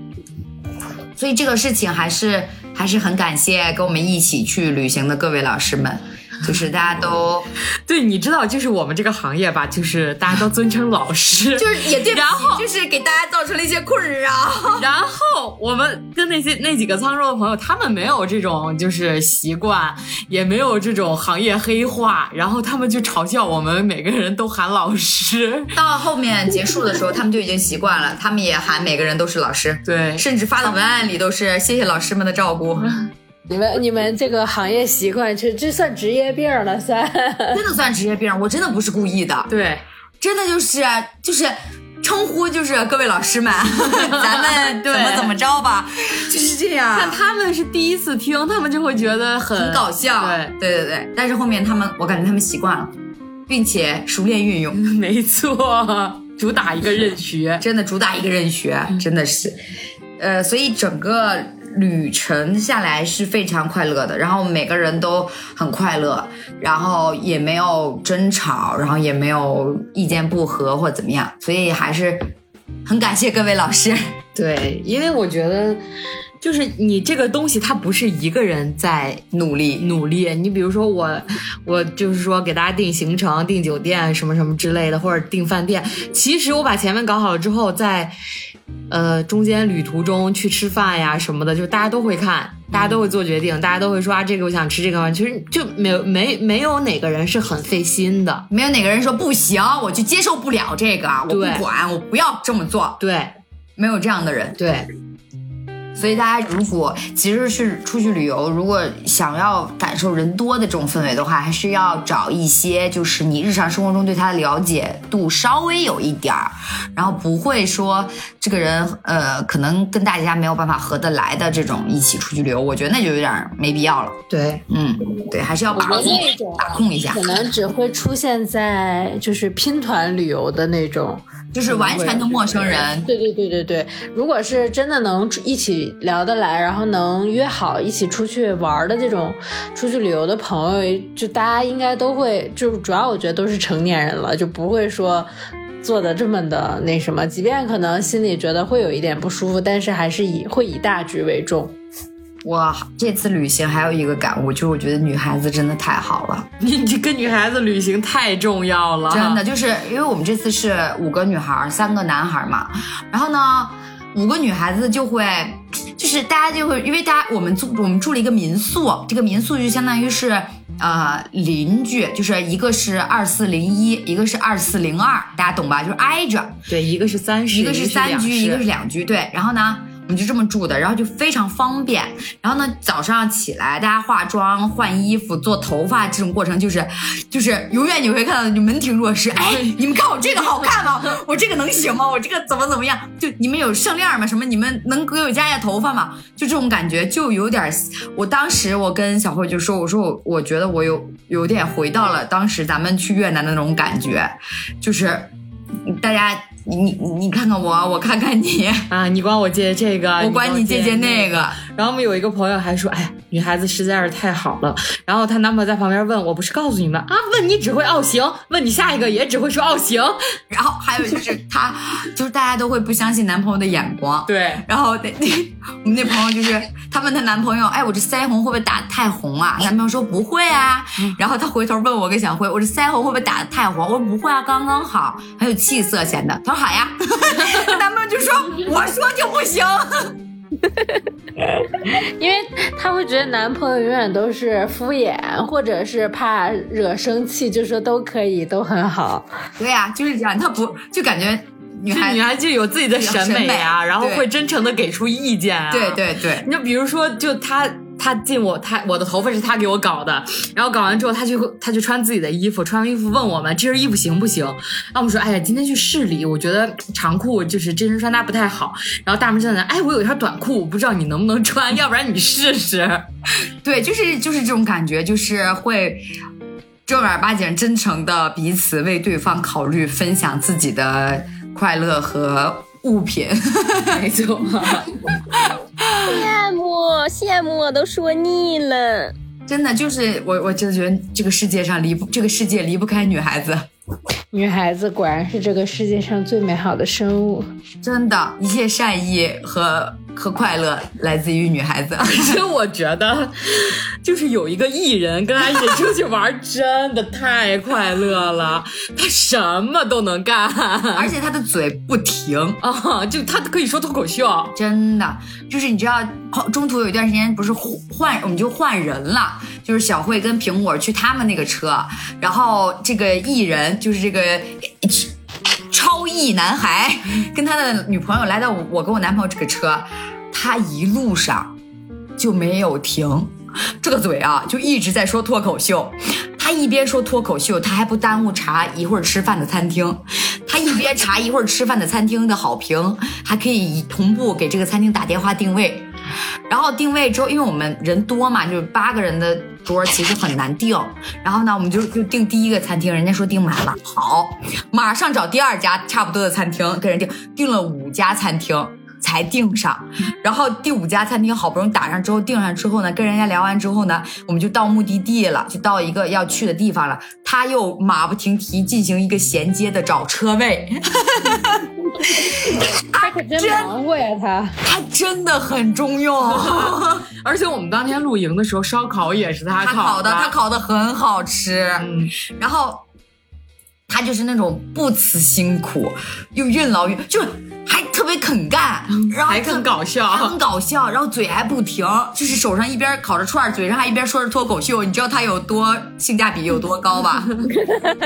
所以这个事情还是还是很感谢跟我们一起去旅行的各位老师们，就是大家都 对，你知道，就是我们这个行业吧，就是大家都尊称老师，就是也对，然后就是给大家造成了一些困扰。然后我们跟那些那几个沧州的朋友，他们没有这种就是习惯，也没有这种行业黑话，然后他们就嘲笑我们每个人都喊老师。到后面结束的时候，他们就已经习惯了，他们也喊每个人都是老师，对，甚至发的文案里都是谢谢老师们的照顾。你们你们这个行业习惯，这这算职业病了，算 真的算职业病。我真的不是故意的，对，真的就是就是称呼就是各位老师们，咱们怎么怎么着吧，就是这样。但他们是第一次听，他们就会觉得很很搞笑。对对对对，但是后面他们，我感觉他们习惯了，并且熟练运用。没错，主打一个认学，真的主打一个认学，真的是，呃，所以整个。旅程下来是非常快乐的，然后每个人都很快乐，然后也没有争吵，然后也没有意见不合或怎么样，所以还是很感谢各位老师。对，因为我觉得，就是你这个东西，它不是一个人在努力努力。你比如说我，我就是说给大家定行程、订酒店什么什么之类的，或者订饭店。其实我把前面搞好了之后，在呃，中间旅途中去吃饭呀什么的，就大家都会看，大家都会做决定，大家都会说啊，这个我想吃这个，其实就没有没没有哪个人是很费心的。没有哪个人说不行，我就接受不了这个，我不管，我不要这么做，对没有这样的人。对，所以大家如果其实是出去旅游，如果想要感受人多的这种氛围的话，还是要找一些就是你日常生活中对他的了解度稍微有一点儿，然后不会说这个人呃可能跟大家没有办法合得来的这种一起出去旅游，我觉得那就有点儿没必要了。对，嗯，对，还是要把控把控一下可，能只会出现在就是拼团旅游的那种。就是完全的陌生人。对对对对对，如果是真的能一起聊得来，然后能约好一起出去玩的这种出去旅游的朋友，就大家应该都会，就主要我觉得都是成年人了，就不会说做的这么的那什么。即便可能心里觉得会有一点不舒服，但是还是以会以大局为重。我这次旅行还有一个感悟，就是我觉得女孩子真的太好了。你这跟女孩子旅行太重要了，真的，就是因为我们这次是五个女孩儿，三个男孩儿嘛，然后呢，五个女孩子就会，就是大家就会，因为大家我们住我们住了一个民宿，这个民宿就相当于是呃邻居，就是一个是二四零一，一个是二四零二，大家懂吧？就是挨着，对，一个是三室，一个是三居，一个是两两居，对，然后呢。我们就这么住的，然后就非常方便。然后呢，早上起来，大家化妆、换衣服、做头发这种过程，就是，就是永远你会看到你门庭若市。哎，你们看我这个好看吗？我这个能行吗？我这个怎么怎么样？就你们有项链吗？什么？你们能给我加一下头发吗？就这种感觉，就有点。我当时我跟小慧就说，我说我我觉得我有有点回到了当时咱们去越南的那种感觉，就是大家。你你你看看我，我看看你，啊，你管我借这个，我管你借借那个。然后我们有一个朋友还说，哎呀，女孩子实在是太好了。然后她男朋友在旁边问我，不是告诉你们啊？问你只会哦行，问你下一个也只会说哦行。然后还有就是她，就是大家都会不相信男朋友的眼光。对。然后那那我们那朋友就是，她问她男朋友，哎，我这腮红会不会打太红啊？男朋友说不会啊。然后她回头问我跟小辉，我这腮红会不会打的太红？我说不会啊，刚刚好，很有气色显得。她说好呀。男朋友就说，我说就不行。因为她会觉得男朋友永远都是敷衍，或者是怕惹生气，就说都可以，都很好。对呀、就是这样。她不就感觉女孩女孩就有自己的审美啊，然后会真诚的给出意见啊。对对对，你就比如说，就她。他进我，他我的头发是他给我搞的，然后搞完之后，他就他就穿自己的衣服，穿完衣服问我们这身衣服行不行？然后我们说，哎呀，今天去市里，我觉得长裤就是这身穿搭不太好。然后大门就在那，哎，我有一条短裤，我不知道你能不能穿，要不然你试试。对，就是就是这种感觉，就是会正儿八经、真诚的彼此为对方考虑，分享自己的快乐和物品。没错。羡慕羡慕，我都说腻了。真的就是我，我真的觉得这个世界上离不这个世界离不开女孩子。女孩子果然是这个世界上最美好的生物。真的，一切善意和和快乐来自于女孩子。而且我觉得，就是有一个艺人跟他一起出去玩，真的太快乐了。他什么都能干，而且他的嘴不停啊，就他可以说脱口秀。真的，就是你知道，中途有一段时间不是换，我们就换人了，就是小慧跟苹果去他们那个车，然后这个艺人就是这个。超意男孩跟他的女朋友来到我跟我男朋友这个车，他一路上就没有停，这个嘴啊就一直在说脱口秀。他一边说脱口秀，他还不耽误查一会儿吃饭的餐厅。他一边查一会儿吃饭的餐厅的好评，还可以同步给这个餐厅打电话定位。然后定位之后，因为我们人多嘛，就是八个人的桌其实很难定。然后呢，我们就就定第一个餐厅，人家说订满了，好，马上找第二家差不多的餐厅跟人订，订了五家餐厅才订上。然后第五家餐厅好不容易打上之后订上之后呢，跟人家聊完之后呢，我们就到目的地了，就到一个要去的地方了。他又马不停蹄进行一个衔接的找车位。他可真忙活呀，他他真的很中用，而且我们当天露营的时候，烧烤也是他烤的，他烤的很好吃。嗯，然后他就是那种不辞辛苦，又任劳任，就还特别肯干，然后还更搞笑很搞笑，然后嘴还不停，就是手上一边烤着串儿，嘴上还一边说着脱口秀，你知道他有多性价比有多高吧？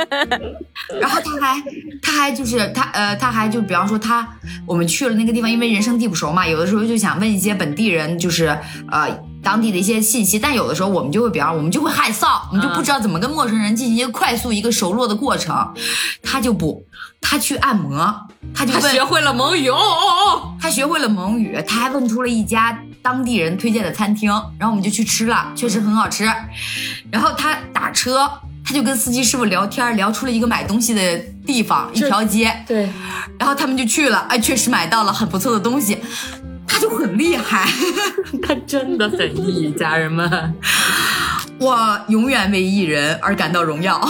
然后他还他还就是他呃他还就比方说他我们去了那个地方，因为人生地不熟嘛，有的时候就想问一些本地人，就是呃当地的一些信息，但有的时候我们就会比方我们就会害臊，我们就不知道怎么跟陌生人进行一个快速一个熟络的过程，他就不，他去按摩，他就他学会了蒙语哦哦哦，他学会了蒙语，他还问出了一家当地人推荐的餐厅，然后我们就去吃了，确实很好吃。然后他打车，他就跟司机师傅聊天，聊出了一个买东西的地方，一条街。对，然后他们就去了，哎，确实买到了很不错的东西，他就很厉害。他真的很 E，家人们。我永远为艺人而感到荣耀。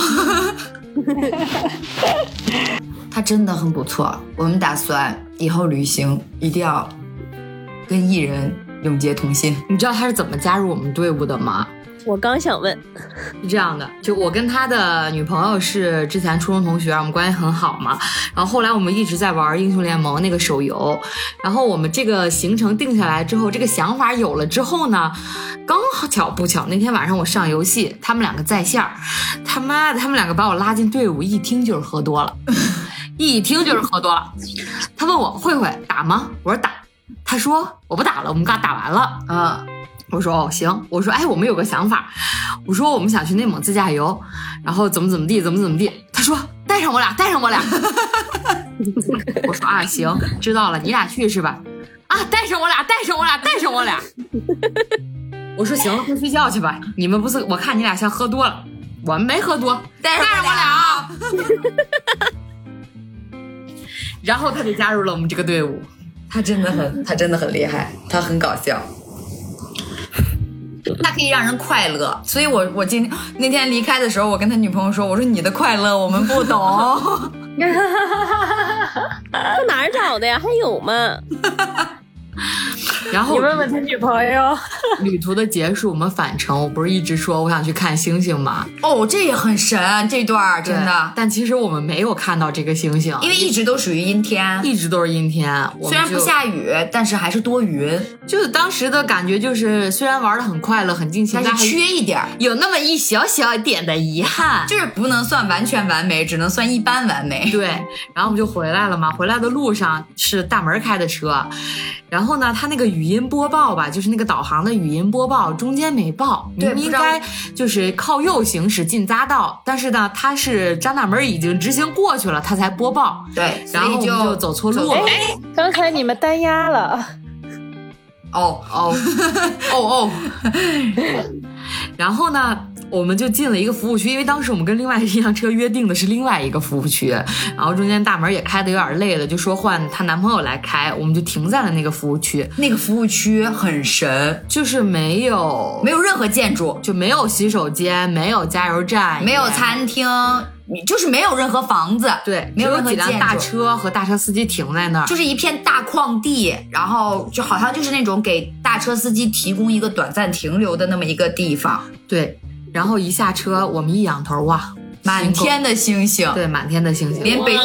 他真的很不错，我们打算以后旅行一定要跟艺人永结同心。你知道他是怎么加入我们队伍的吗？我刚想问，是这样的，就我跟他的女朋友是之前初中同学，我们关系很好嘛。然后后来我们一直在玩英雄联盟那个手游，然后我们这个行程定下来之后，这个想法有了之后呢，刚好巧不巧那天晚上我上游戏，他们两个在线儿，他妈的，他们两个把我拉进队伍，一听就是喝多了，一听就是喝多了。他问我慧慧打吗？我说打。他说我不打了，我们刚打完了。啊，我说哦行，我说哎我们有个想法，我说我们想去内蒙自驾游，然后怎么怎么地，怎么怎么地。他说带上我俩，带上我俩。我说啊行，知道了，你俩去是吧？啊带上我俩，带上我俩，带上我俩。我说行了，快睡觉去吧。你们不是我看你俩像喝多了，我们没喝多，带上我俩啊。然后他就加入了我们这个队伍。他真的很，他真的很厉害，他很搞笑，他可以让人快乐。所以我我今天那天离开的时候，我跟他女朋友说，我说你的快乐我们不懂。他哪儿找的呀？还有吗？然后你问问他女朋友。旅途的结束，我们返程，我不是一直说我想去看星星吗？哦，这也很神，这段真的，但其实我们没有看到这个星星，因为一直都属于阴天，一直都是阴天，虽然不下雨，但是还是多云，就是当时的感觉就是虽然玩的很快乐、很尽兴，但是缺一点，有那么一小小点的遗憾，就是不能算完全完美，只能算一般完美。对，然后我们就回来了嘛，回来的路上是大门开的车，然后呢，他那个语音播报吧，就是那个导航的语音播报中间没报，对，应该就是靠右行驶进匝道，但是呢，他是张大门已经直行过去了，他才播报，对，然后我们就走错路了。哎，刚才你们单压了。哦哦 哦哦，然后呢，我们就进了一个服务区，因为当时我们跟另外一辆车约定的是另外一个服务区，然后中间大门也开的有点累了，就说换她男朋友来开，我们就停在了那个服务区。那个服务区很神，就是没有没有任何建筑，就没有洗手间，没有加油站，没有餐厅。你就是没有任何房子，对，没有任何几辆大车和大车司机停在那儿，就是一片大旷地，然后就好像就是那种给大车司机提供一个短暂停留的那么一个地方。对，然后一下车，我们一仰头，哇，满天的星星，对，满天的星星，连北斗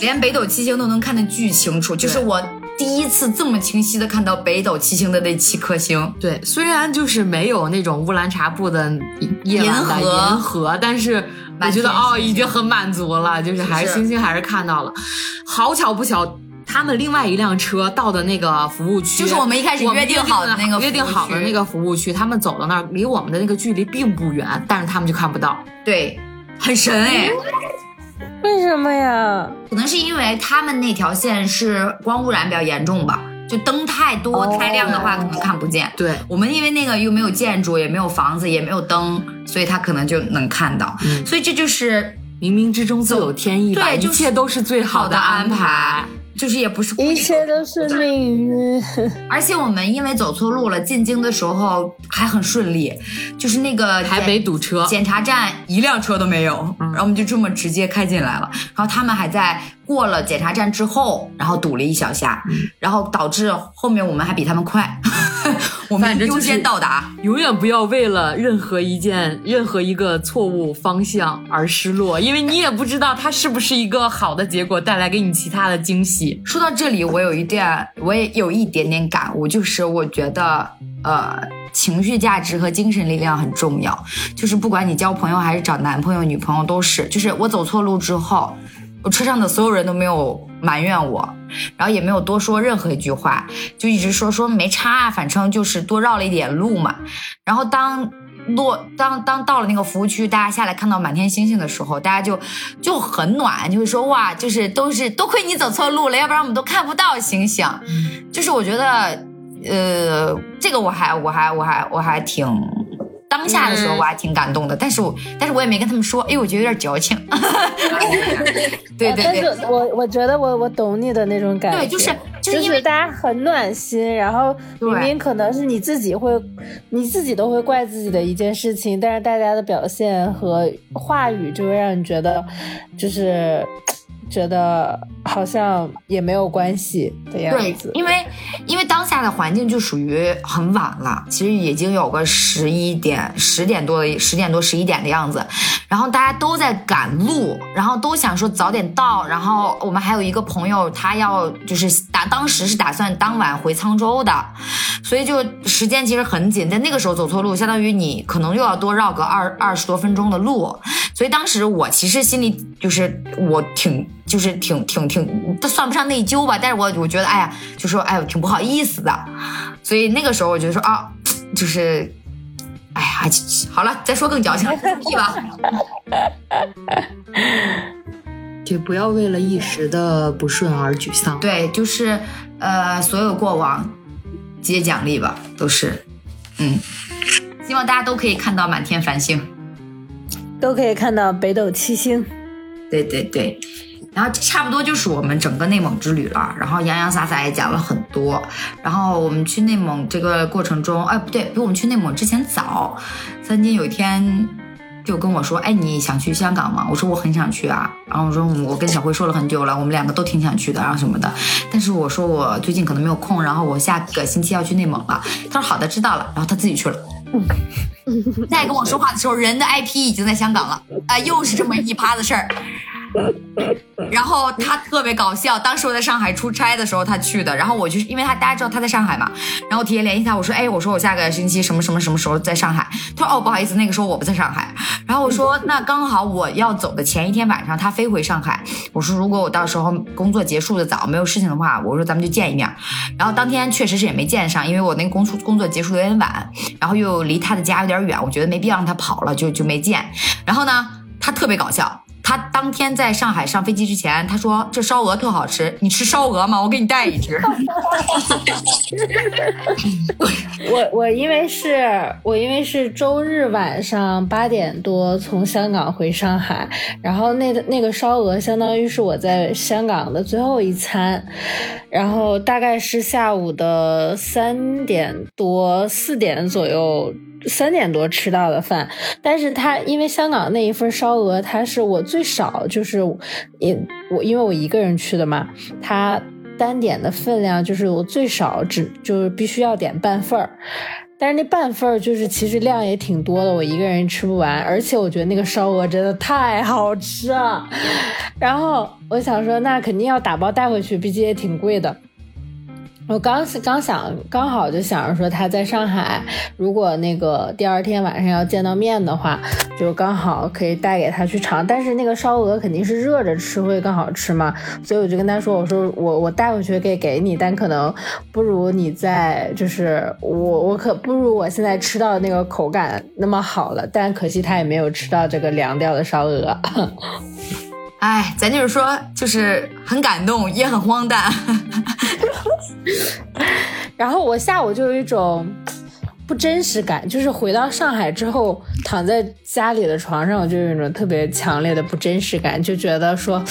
连北斗七星都能看得巨清楚，就是我第一次这么清晰的看到北斗七星的那七颗星。对，虽然就是没有那种乌兰察布的夜晚的银河，但是。我觉得哦，已经很满足了，就是还是星星还是看到了。好巧不巧，他们另外一辆车到的那个服务区，就是我们一开始约定好的那个约定好的那个服务区，他们走到那儿，离我们的那个距离并不远，但是他们就看不到。对，很神哎。为什么呀？可能是因为他们那条线是光污染比较严重吧。就灯太多太亮的话，可能看不见。对我们，因为那个又没有建筑，也没有房子，也没有灯，所以他可能就能看到。嗯，所以这就是冥冥之中自有天意吧，对，一切都是最好的安排。就是也不是一切都是命运，而且我们因为走错路了，进京的时候还很顺利，就是那个台北堵车，检查站一辆车都没有，然后我们就这么直接开进来了。然后他们还在过了检查站之后，然后堵了一小下，然后导致后面我们还比他们快。我们优先到达。永远不要为了任何一件、任何一个错误方向而失落，因为你也不知道它是不是一个好的结果，带来给你其他的惊喜。说到这里，我有一点，我也有一点点感悟，就是我觉得，呃，情绪价值和精神力量很重要。就是不管你交朋友还是找男朋友、女朋友，都是。就是我走错路之后，我车上的所有人都没有埋怨我。然后也没有多说任何一句话，就一直说说没差，反正就是多绕了一点路嘛。然后当落当当到了那个服务区，大家下来看到满天星星的时候，大家就就很暖，就会说哇，就是都是多亏你走错路了，要不然我们都看不到星星。就是我觉得，呃，这个我还我还我还我还挺。当下的时候我还挺感动的，但是我但是我也没跟他们说，哎，我觉得有点矫情。对对对，但是我我觉得我我懂你的那种感觉，对，就是就是因为大家很暖心，然后明明可能是你自己会，你自己都会怪自己的一件事情，但是大家的表现和话语就会让你觉得就是。觉得好像也没有关系的样子，对，因为因为当下的环境就属于很晚了，其实已经有个十一点、十点多的十点多、十一点的样子，然后大家都在赶路，然后都想说早点到，然后我们还有一个朋友，他要就是打当时是打算当晚回沧州的，所以就时间其实很紧，在那个时候走错路，相当于你可能又要多绕个二二十多分钟的路，所以当时我其实心里就是我挺。就是挺挺挺，都算不上内疚吧，但是我我觉得，哎呀，就说，哎，挺不好意思的，所以那个时候我觉得说啊，就是，哎呀，好了，再说更矫情，屁吧，就不要为了一时的不顺而沮丧。对，就是呃，所有过往皆奖励吧，都是，嗯，希望大家都可以看到满天繁星，都可以看到北斗七星，对对对。然后差不多就是我们整个内蒙之旅了，然后洋洋洒洒也讲了很多。然后我们去内蒙这个过程中，哎，不对，比我们去内蒙之前早。三金有一天就跟我说：“哎，你想去香港吗？”我说：“我很想去啊。”然后我说：“我跟小辉说了很久了，我们两个都挺想去的，然后什么的。但是我说我最近可能没有空，然后我下个星期要去内蒙了。”他说：“好的，知道了。”然后他自己去了。再跟我说话的时候，人的 IP 已经在香港了。啊，又是这么一趴子事儿。然后他特别搞笑，当时我在上海出差的时候他去的，然后我就因为他大家知道他在上海嘛，然后我提前联系他，我说哎，我说我下个星期什么什么什么时候在上海，他说哦不好意思，那个时候我不在上海，然后我说那刚好我要走的前一天晚上他飞回上海，我说如果我到时候工作结束的早没有事情的话，我说咱们就见一面，然后当天确实是也没见上，因为我那个工作工作结束的有点晚，然后又离他的家有点有点远，我觉得没必要让他跑了，就就没见，然后呢他特别搞笑。他当天在上海上飞机之前，他说这烧鹅特好吃，你吃烧鹅吗？我给你带一只。我我因为是我因为是周日晚上八点多从香港回上海，然后那那个烧鹅相当于是我在香港的最后一餐，然后大概是下午的三点多四点左右。三点多吃到的饭，但是他因为香港那一份烧鹅，他是我最少就是因我因为我一个人去的嘛，他单点的分量就是我最少只就是必须要点半份儿，但是那半份儿就是其实量也挺多的，我一个人吃不完，而且我觉得那个烧鹅真的太好吃了，然后我想说那肯定要打包带回去，毕竟也挺贵的。我刚刚想，刚好就想着说他在上海，如果那个第二天晚上要见到面的话，就刚好可以带给他去尝。但是那个烧鹅肯定是热着吃会更好吃嘛，所以我就跟他说，我说我我带回去可以给你，但可能不如你在就是我我可不如我现在吃到的那个口感那么好了。但可惜他也没有吃到这个凉掉的烧鹅。哎，咱就是说，就是很感动，也很荒诞。然后我下午就有一种不真实感，就是回到上海之后，躺在家里的床上，我就有一种特别强烈的不真实感，就觉得说。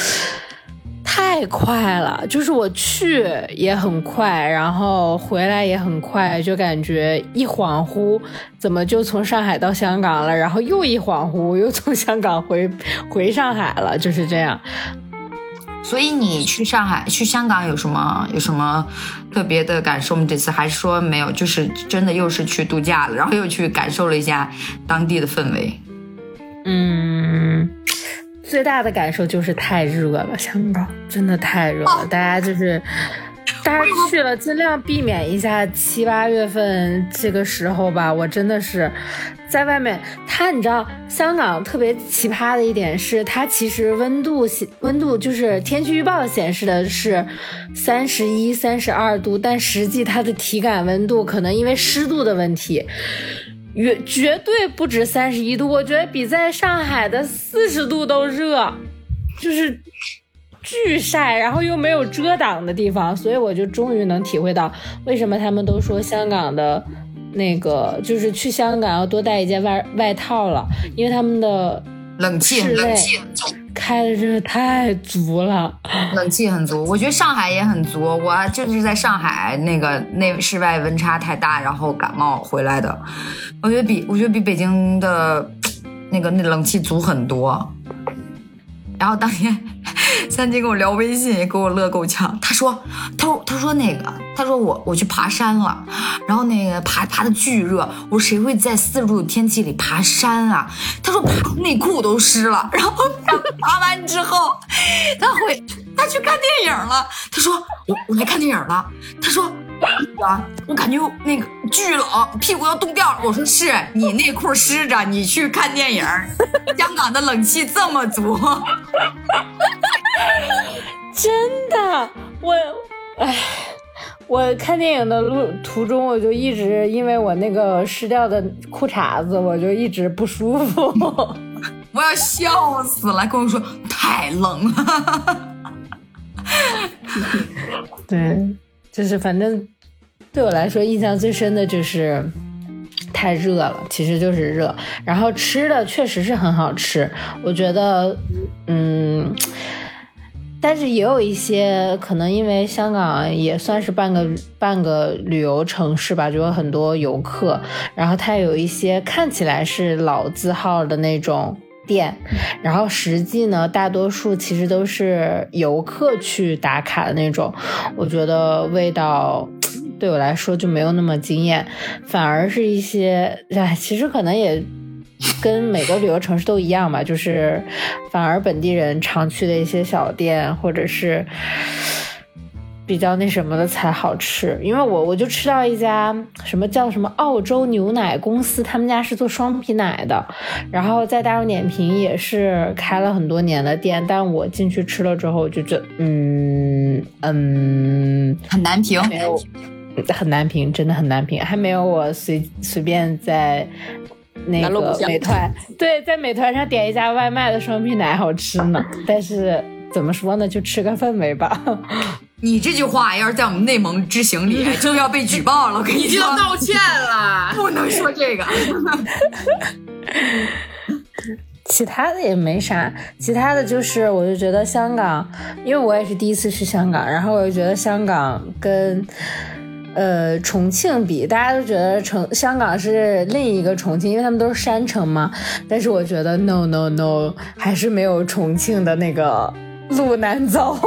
太快了，就是我去也很快，然后回来也很快，就感觉一恍惚，怎么就从上海到香港了？然后又一恍惚，又从香港回回上海了，就是这样。所以你去上海、去香港有什么有什么特别的感受吗？这次还是说没有，就是真的又是去度假了，然后又去感受了一下当地的氛围。嗯，最大的感受就是太热了，香港真的太热了，大家就是。大家去了，尽量避免一下七八月份这个时候吧。我真的是在外面，它你知道，香港特别奇葩的一点是，它其实温度显温度就是天气预报显示的是三十一、三十二度，但实际它的体感温度可能因为湿度的问题，绝绝对不止三十一度。我觉得比在上海的四十度都热，就是。巨晒，然后又没有遮挡的地方，所以我就终于能体会到为什么他们都说香港的，那个就是去香港要多带一件外外套了，因为他们的冷气冷气开的真是太足了，冷气很足。我觉得上海也很足，我就是在上海那个那室外温差太大，然后感冒回来的。我觉得比我觉得比北京的那个那冷气足很多。然后当天。三金跟我聊微信也给我乐够呛。他说，他说，他说那个，他说我我去爬山了，然后那个爬爬的巨热。我说谁会在四十度的天气里爬山啊？他说爬内裤都湿了。然后他爬完之后，他回他去看电影了。他说我我来看电影了。他说啊，我感觉那个巨冷，屁股要冻掉了。我说是你内裤湿着，你去看电影。香港的冷气这么足。真的，我，哎，我看电影的路途中，我就一直因为我那个湿掉的裤衩子，我就一直不舒服，我要笑死了。跟我说太冷了，对，就是反正对我来说印象最深的就是太热了，其实就是热。然后吃的确实是很好吃，我觉得，嗯。但是也有一些可能，因为香港也算是半个半个旅游城市吧，就有很多游客。然后它有一些看起来是老字号的那种店，然后实际呢，大多数其实都是游客去打卡的那种。我觉得味道对我来说就没有那么惊艳，反而是一些，哎，其实可能也。跟每个旅游城市都一样吧，就是反而本地人常去的一些小店，或者是比较那什么的才好吃。因为我我就吃到一家什么叫什么澳洲牛奶公司，他们家是做双皮奶的，然后在大众点评也是开了很多年的店，但我进去吃了之后就觉得，嗯嗯，很难评，没有很难评，真的很难评，还没有我随随便在。那个美团 对，在美团上点一家外卖的双皮奶好吃呢，但是怎么说呢，就吃个氛围吧。你这句话要是在我们内蒙之行里，就要被举报了。我跟你说，道歉了，不能说这个。其他的也没啥，其他的就是，我就觉得香港，因为我也是第一次去香港，然后我就觉得香港跟。呃，重庆比大家都觉得成香港是另一个重庆，因为他们都是山城嘛。但是我觉得 no no no，还是没有重庆的那个路难走，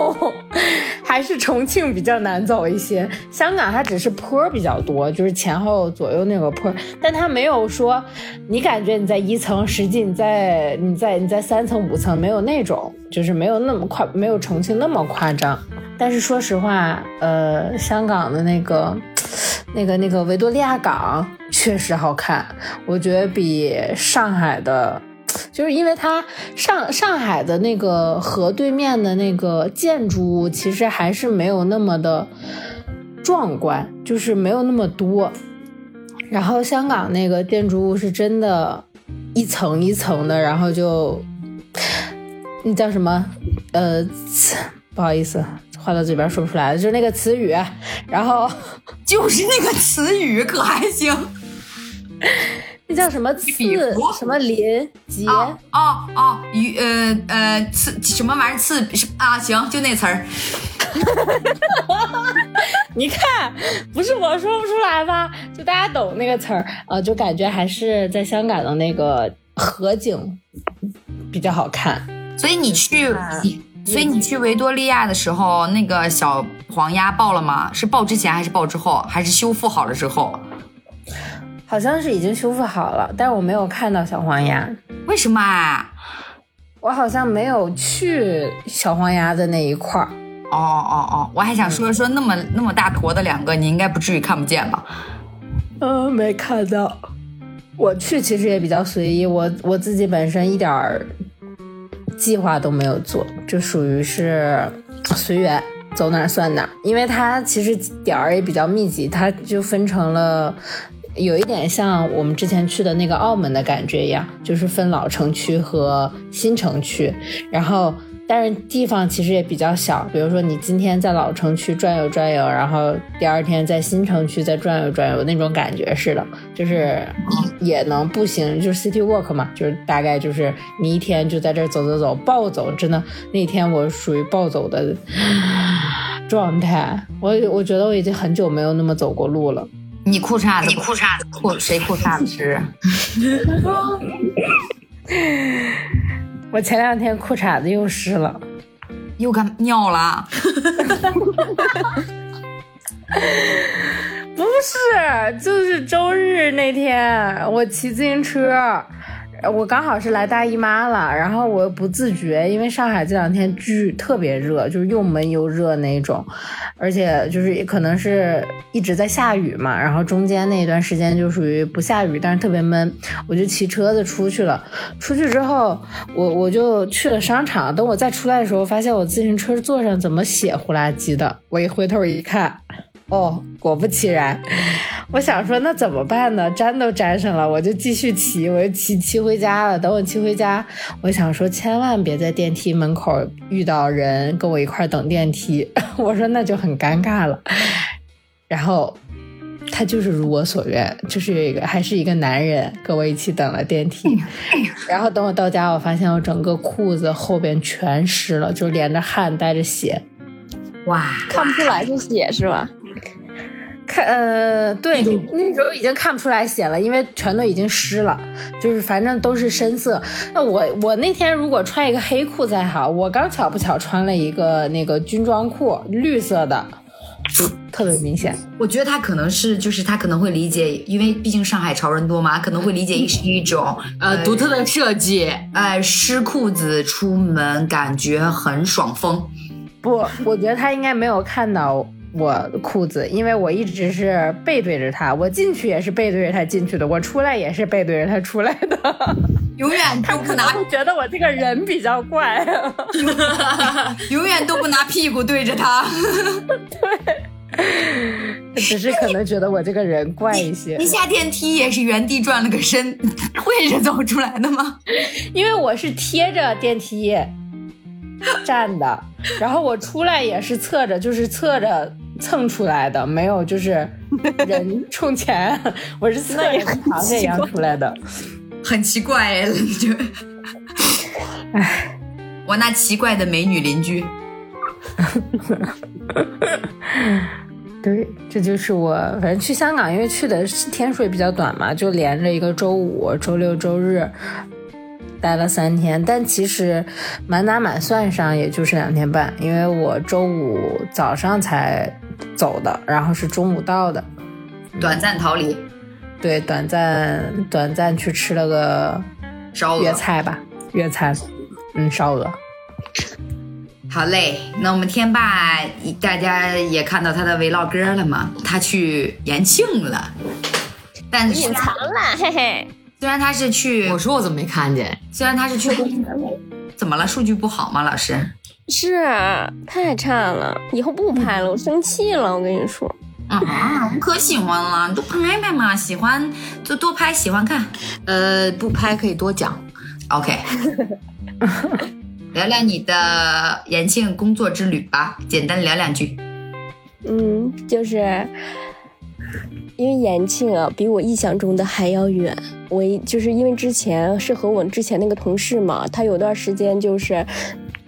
还是重庆比较难走一些。香港它只是坡比较多，就是前后左右那个坡，但它没有说你感觉你在一层，实际你在你在你在三层五层，没有那种，就是没有那么夸，没有重庆那么夸张。但是说实话，呃，香港的那个、那个、那个维多利亚港确实好看，我觉得比上海的，就是因为它上上海的那个河对面的那个建筑物，其实还是没有那么的壮观，就是没有那么多。然后香港那个建筑物是真的，一层一层的，然后就那叫什么？呃，不好意思。话到嘴边说不出来了，就是那个词语，然后 就是那个词语，可还行？那叫什么刺？什么林杰？哦哦，鱼呃呃刺什么玩意儿？刺啊？行，就那词儿。你看，不是我说不出来吗？就大家懂那个词儿，呃，就感觉还是在香港的那个河景比较好看。所以你去。所以你去维多利亚的时候，那个小黄鸭爆了吗？是爆之前还是爆之后？还是修复好了之后？好像是已经修复好了，但是我没有看到小黄鸭。为什么啊？我好像没有去小黄鸭的那一块儿。哦哦哦，我还想说说那么那么大坨的两个，你应该不至于看不见吧？嗯，没看到。我去其实也比较随意，我我自己本身一点儿计划都没有做，就属于是随缘，走哪儿算哪儿。因为它其实点儿也比较密集，它就分成了，有一点像我们之前去的那个澳门的感觉一样，就是分老城区和新城区，然后。但是地方其实也比较小，比如说你今天在老城区转悠转悠，然后第二天在新城区再转悠转悠，那种感觉似的，就是也能步行，就是 city walk 嘛，就是大概就是你一天就在这走走走，暴走，真的那天我属于暴走的状态，我我觉得我已经很久没有那么走过路了。你裤衩子，你裤衩子裤谁裤衩子湿？我前两天裤衩子又湿了，又干尿了？不是，就是周日那天我骑自行车。我刚好是来大姨妈了，然后我又不自觉，因为上海这两天巨特别热，就是又闷又热那种，而且就是也可能是一直在下雨嘛，然后中间那一段时间就属于不下雨，但是特别闷，我就骑车子出去了。出去之后，我我就去了商场，等我再出来的时候，发现我自行车座上怎么血呼啦叽的，我一回头一看。哦，果不其然，我想说那怎么办呢？粘都粘上了，我就继续骑，我就骑骑回家了。等我骑回家，我想说千万别在电梯门口遇到人跟我一块等电梯，我说那就很尴尬了。然后他就是如我所愿，就是一个还是一个男人跟我一起等了电梯。然后等我到家，我发现我整个裤子后边全湿了，就连着汗带着血。哇，看不出来是血是吧？看，呃，对，那时候已经看不出来血了，因为全都已经湿了，就是反正都是深色。那我我那天如果穿一个黑裤子还好，我刚巧不巧穿了一个那个军装裤，绿色的，就特别明显。我觉得他可能是，就是他可能会理解，因为毕竟上海潮人多嘛，可能会理解是一种呃独特的设计。哎，湿裤子出门感觉很爽风。不，我觉得他应该没有看到。我的裤子，因为我一直是背对着他，我进去也是背对着他进去的，我出来也是背对着他出来的，永远他不拿，觉得我这个人比较怪，永远都不拿屁股对着他，对，只是可能觉得我这个人怪一些。你下电梯也是原地转了个身，跪着走出来的吗？因为我是贴着电梯站的，然后我出来也是侧着，就是侧着。蹭出来的没有，就是 人充钱，我是侧着螃蟹一样出来的，很奇怪哎，就，哎，我那奇怪的美女邻居，对，这就是我，反正去香港，因为去的天数也比较短嘛，就连着一个周五、周六、周日。待了三天，但其实满打满算上也就是两天半，因为我周五早上才走的，然后是中午到的，短暂逃离，对，短暂短暂去吃了个烧粤菜吧，粤菜，嗯，烧鹅。好嘞，那我们天霸大家也看到他的 vlog 了吗？他去延庆了，但是隐藏了，嘿嘿。虽然他是去，我说我怎么没看见？虽然他是去，怎么了？数据不好吗？老师是太差了，以后不拍了，我生气了。我跟你说啊，我可喜欢了，多拍拍嘛，喜欢就多拍，喜欢看。呃，不拍可以多讲。OK，聊聊你的延庆工作之旅吧，简单聊两句。嗯，就是。因为延庆啊，比我意想中的还要远。我就是因为之前是和我之前那个同事嘛，他有段时间就是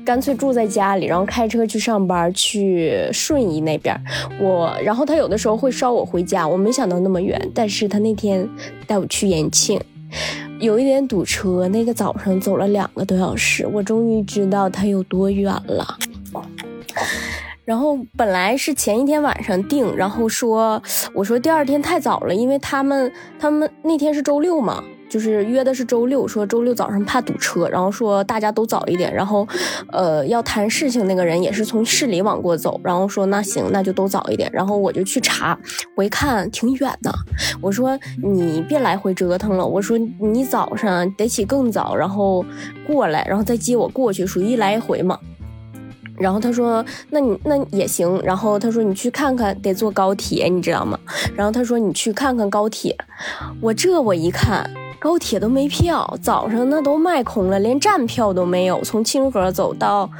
干脆住在家里，然后开车去上班，去顺义那边。我，然后他有的时候会捎我回家。我没想到那么远，但是他那天带我去延庆，有一点堵车，那个早上走了两个多小时，我终于知道他有多远了。然后本来是前一天晚上定，然后说我说第二天太早了，因为他们他们那天是周六嘛，就是约的是周六，说周六早上怕堵车，然后说大家都早一点，然后呃要谈事情那个人也是从市里往过走，然后说那行那就都早一点，然后我就去查，我一看挺远的，我说你别来回折腾了，我说你早上得起更早，然后过来，然后再接我过去，属于一来一回嘛。然后他说：“那你那也行。”然后他说：“你去看看，得坐高铁，你知道吗？”然后他说：“你去看看高铁。”我这我一看，高铁都没票，早上那都卖空了，连站票都没有。从清河走到。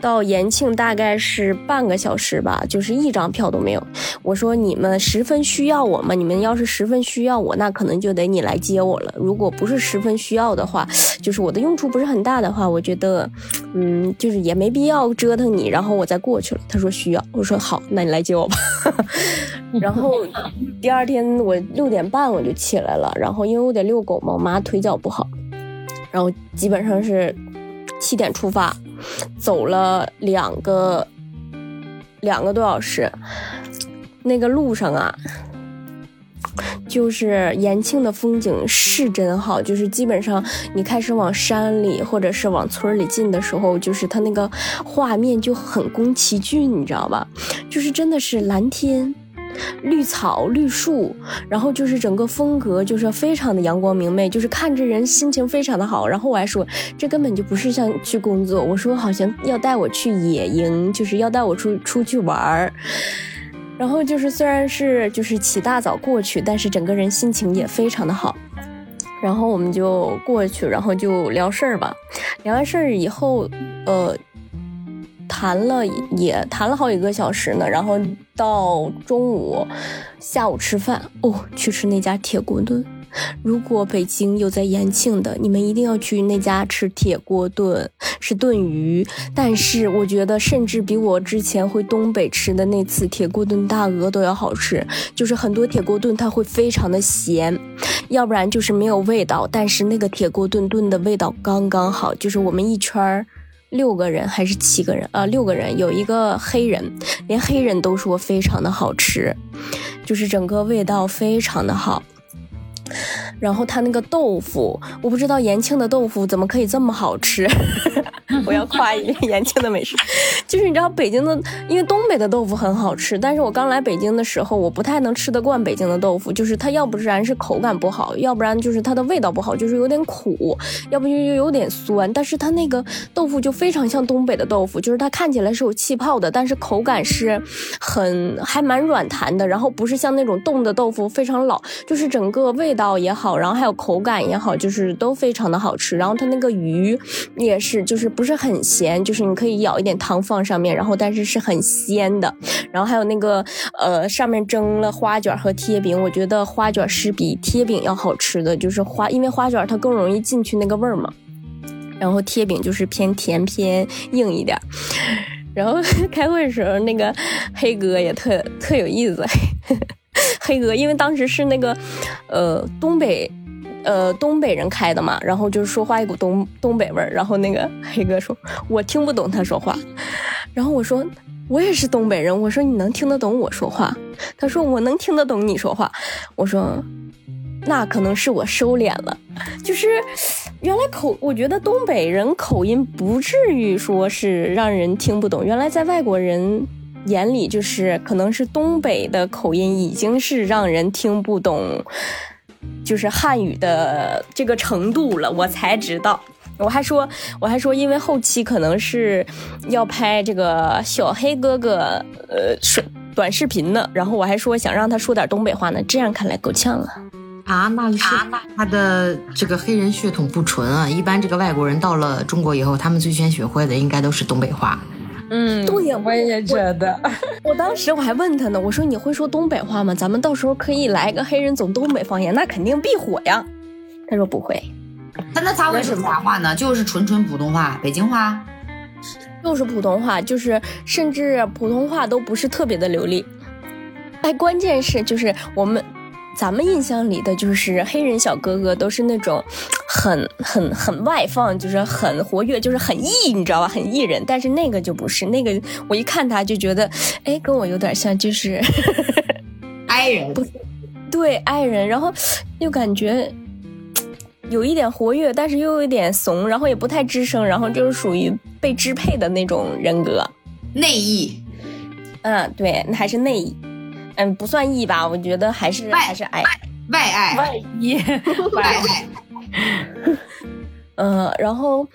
到延庆大概是半个小时吧，就是一张票都没有。我说你们十分需要我吗？你们要是十分需要我，那可能就得你来接我了。如果不是十分需要的话，就是我的用处不是很大的话，我觉得，嗯，就是也没必要折腾你，然后我再过去了。他说需要，我说好，那你来接我吧。然后第二天我六点半我就起来了，然后因为我得遛狗嘛，我妈腿脚不好，然后基本上是七点出发。走了两个两个多小时，那个路上啊，就是延庆的风景是真好，就是基本上你开始往山里或者是往村里进的时候，就是它那个画面就很宫崎骏，你知道吧？就是真的是蓝天。绿草绿树，然后就是整个风格就是非常的阳光明媚，就是看着人心情非常的好。然后我还说，这根本就不是像去工作，我说好像要带我去野营，就是要带我出出去玩儿。然后就是虽然是就是起大早过去，但是整个人心情也非常的好。然后我们就过去，然后就聊事儿吧。聊完事儿以后，呃。谈了也谈了好几个小时呢，然后到中午、下午吃饭哦，去吃那家铁锅炖。如果北京有在延庆的，你们一定要去那家吃铁锅炖，是炖鱼。但是我觉得，甚至比我之前回东北吃的那次铁锅炖大鹅都要好吃。就是很多铁锅炖它会非常的咸，要不然就是没有味道。但是那个铁锅炖炖的味道刚刚好，就是我们一圈儿。六个人还是七个人？呃，六个人，有一个黑人，连黑人都说非常的好吃，就是整个味道非常的好。然后他那个豆腐，我不知道延庆的豆腐怎么可以这么好吃。我要夸一遍延庆的美食，就是你知道北京的，因为东北的豆腐很好吃，但是我刚来北京的时候，我不太能吃得惯北京的豆腐，就是它要不然是口感不好，要不然就是它的味道不好，就是有点苦，要不就又有点酸。但是它那个豆腐就非常像东北的豆腐，就是它看起来是有气泡的，但是口感是很还蛮软弹的，然后不是像那种冻的豆腐非常老，就是整个味道也好，然后还有口感也好，就是都非常的好吃。然后它那个鱼也是，就是不是很咸，就是你可以舀一点汤放上面，然后但是是很鲜的。然后还有那个呃，上面蒸了花卷和贴饼，我觉得花卷是比贴饼要好吃的，就是花，因为花卷它更容易进去那个味儿嘛。然后贴饼就是偏甜偏硬一点。然后开会的时候，那个黑哥也特特有意思。黑哥，因为当时是那个，呃，东北，呃，东北人开的嘛，然后就是说话一股东东北味儿。然后那个 黑哥说，我听不懂他说话。然后我说，我也是东北人。我说你能听得懂我说话？他说我能听得懂你说话。我说，那可能是我收敛了。就是原来口，我觉得东北人口音不至于说是让人听不懂。原来在外国人。眼里就是可能是东北的口音，已经是让人听不懂，就是汉语的这个程度了。我才知道，我还说，我还说，因为后期可能是要拍这个小黑哥哥呃短视频呢，然后我还说想让他说点东北话呢。这样看来够呛了啊，那是他的这个黑人血统不纯啊。一般这个外国人到了中国以后，他们最先学会的应该都是东北话。嗯，对呀，我也觉得。我当时我还问他呢，我说你会说东北话吗？咱们到时候可以来个黑人走东北方言，那肯定必火呀。他说不会。那那他会说啥话呢？就是纯纯普通话，北京话，就是普通话，就是甚至普通话都不是特别的流利。哎，关键是就是我们。咱们印象里的就是黑人小哥哥都是那种很很很外放，就是很活跃，就是很 E，你知道吧？很 E 人。但是那个就不是，那个我一看他就觉得，哎，跟我有点像，就是 爱人。对，爱人，然后又感觉有一点活跃，但是又有一点怂，然后也不太吱声，然后就是属于被支配的那种人格。内意，嗯，对，那还是内意，嗯，不算 E 吧，我觉得还是还是爱，外爱，外 衣，外爱。嗯，然后，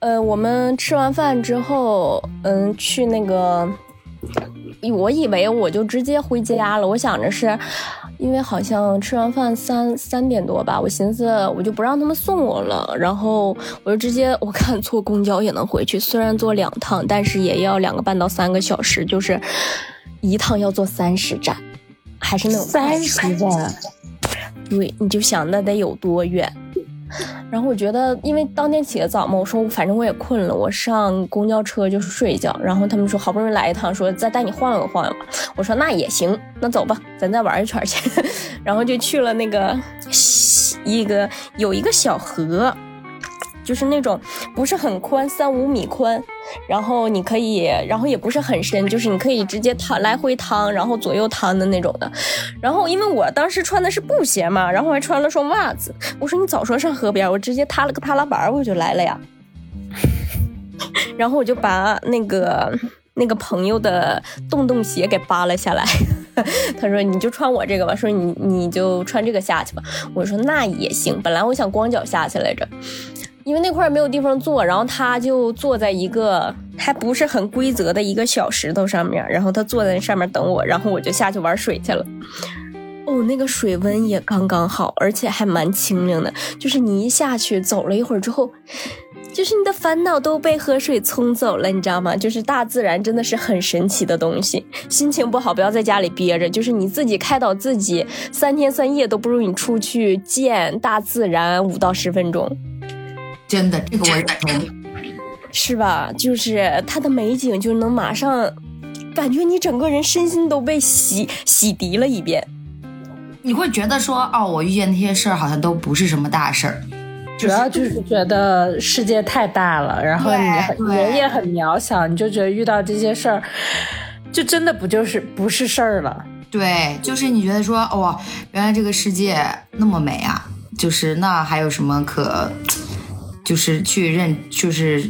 呃，我们吃完饭之后，嗯，去那个，我以为我就直接回家了，我想着是。因为好像吃完饭三三点多吧，我寻思我就不让他们送我了，然后我就直接我看坐公交也能回去，虽然坐两趟，但是也要两个半到三个小时，就是一趟要坐三十站，还是那种三十万，对，你就想那得有多远。然后我觉得，因为当天起的早嘛，我说反正我也困了，我上公交车就是睡一觉。然后他们说好不容易来一趟，说再带你晃悠晃悠吧。我说那也行，那走吧，咱再玩一圈去。然后就去了那个一个有一个小河。就是那种不是很宽，三五米宽，然后你可以，然后也不是很深，就是你可以直接趟来回趟，然后左右趟的那种的。然后因为我当时穿的是布鞋嘛，然后还穿了双袜子，我说你早说上河边，我直接踏了个踏拉板我就来了呀。然后我就把那个那个朋友的洞洞鞋给扒了下来，他说你就穿我这个吧，说你你就穿这个下去吧。我说那也行，本来我想光脚下去来着。因为那块没有地方坐，然后他就坐在一个还不是很规则的一个小石头上面，然后他坐在上面等我，然后我就下去玩水去了。哦，那个水温也刚刚好，而且还蛮清凉的。就是你一下去走了一会儿之后，就是你的烦恼都被河水冲走了，你知道吗？就是大自然真的是很神奇的东西。心情不好不要在家里憋着，就是你自己开导自己，三天三夜都不如你出去见大自然五到十分钟。真的，这个我认同，是吧？就是它的美景，就能马上感觉你整个人身心都被洗洗涤了一遍。你会觉得说，哦，我遇见那些事儿好像都不是什么大事儿，主要就是觉得世界太大了，然后你人也很渺小，你就觉得遇到这些事儿，就真的不就是不是事儿了？对，就是你觉得说，哦，原来这个世界那么美啊！就是那还有什么可？就是去认，就是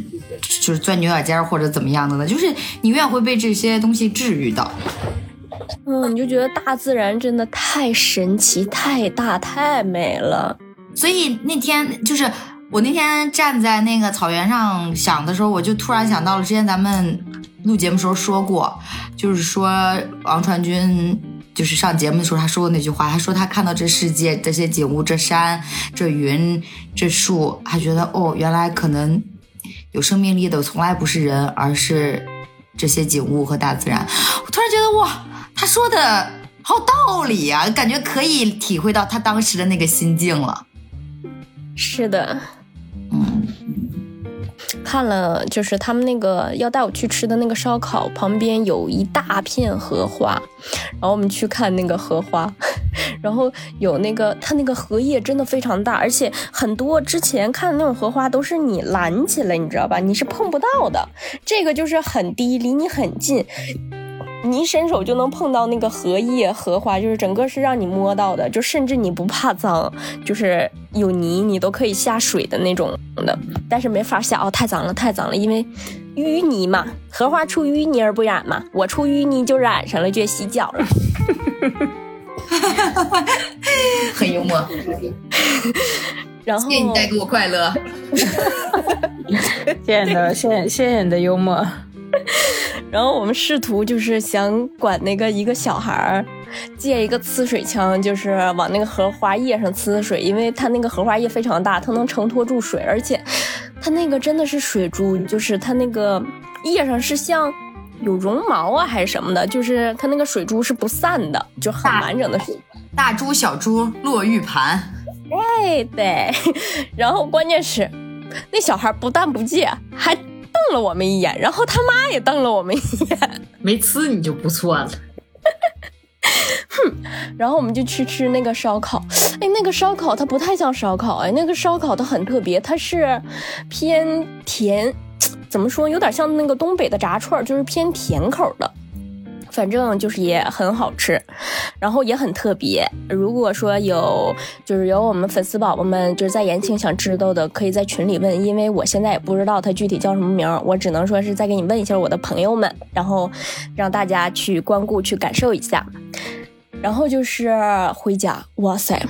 就是钻牛角尖或者怎么样的呢？就是你永远会被这些东西治愈到。嗯，你就觉得大自然真的太神奇、太大、太美了。所以那天就是我那天站在那个草原上想的时候，我就突然想到了之前咱们录节目时候说过，就是说王传君。就是上节目的时候，他说的那句话，他说他看到这世界这些景物，这山、这云、这树，他觉得哦，原来可能有生命力的从来不是人，而是这些景物和大自然。我突然觉得哇，他说的好有道理呀，感觉可以体会到他当时的那个心境了。是的，看了，就是他们那个要带我去吃的那个烧烤旁边有一大片荷花，然后我们去看那个荷花，然后有那个它那个荷叶真的非常大，而且很多之前看的那种荷花都是你拦起来，你知道吧？你是碰不到的，这个就是很低，离你很近。你一伸手就能碰到那个荷叶、荷花，就是整个是让你摸到的，就甚至你不怕脏，就是有泥你都可以下水的那种的，但是没法下哦，太脏了，太脏了，因为淤泥嘛，荷花出淤泥而不染嘛，我出淤泥就染上了，就洗脚了，很幽默，然后谢谢你带给我快乐，谢谢你的，谢谢谢谢你的幽默。然后我们试图就是想管那个一个小孩儿借一个呲水枪，就是往那个荷花叶上呲水，因为它那个荷花叶非常大，它能承托住水，而且它那个真的是水珠，就是它那个叶上是像有绒毛啊还是什么的，就是它那个水珠是不散的，就很完整的水。大珠小珠落玉盘，哎对，然后关键是那小孩不但不借，还。瞪了我们一眼，然后他妈也瞪了我们一眼，没呲你就不错了。哼，然后我们就去吃那个烧烤，哎，那个烧烤它不太像烧烤，哎，那个烧烤它很特别，它是偏甜，怎么说，有点像那个东北的炸串，就是偏甜口的。反正就是也很好吃，然后也很特别。如果说有就是有我们粉丝宝宝们就是在延庆想知道的，可以在群里问，因为我现在也不知道它具体叫什么名，我只能说是再给你问一下我的朋友们，然后让大家去光顾去感受一下。然后就是回家，哇塞！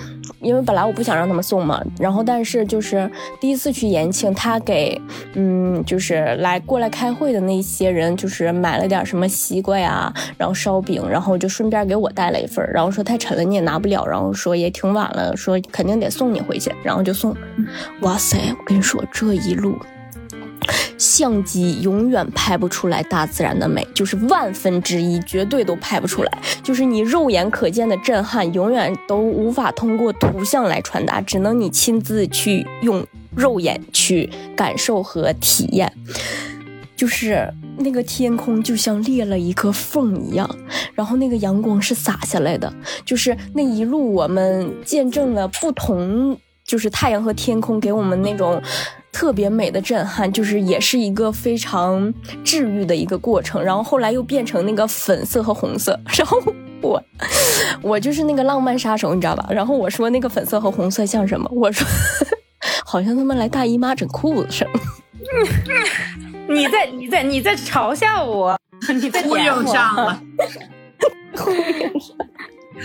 因为本来我不想让他们送嘛，然后但是就是第一次去延庆，他给嗯，就是来过来开会的那些人，就是买了点什么西瓜呀，然后烧饼，然后就顺便给我带了一份，然后说太沉了你也拿不了，然后说也挺晚了，说肯定得送你回去，然后就送。哇塞！我跟你说这一路。相机永远拍不出来大自然的美，就是万分之一，绝对都拍不出来。就是你肉眼可见的震撼，永远都无法通过图像来传达，只能你亲自去用肉眼去感受和体验。就是那个天空就像裂了一颗缝一样，然后那个阳光是洒下来的，就是那一路我们见证了不同，就是太阳和天空给我们那种。特别美的震撼，就是也是一个非常治愈的一个过程。然后后来又变成那个粉色和红色，然后我我就是那个浪漫杀手，你知道吧？然后我说那个粉色和红色像什么？我说 好像他们来大姨妈整裤子似的。你在你在你在嘲笑我，你在忽悠上了。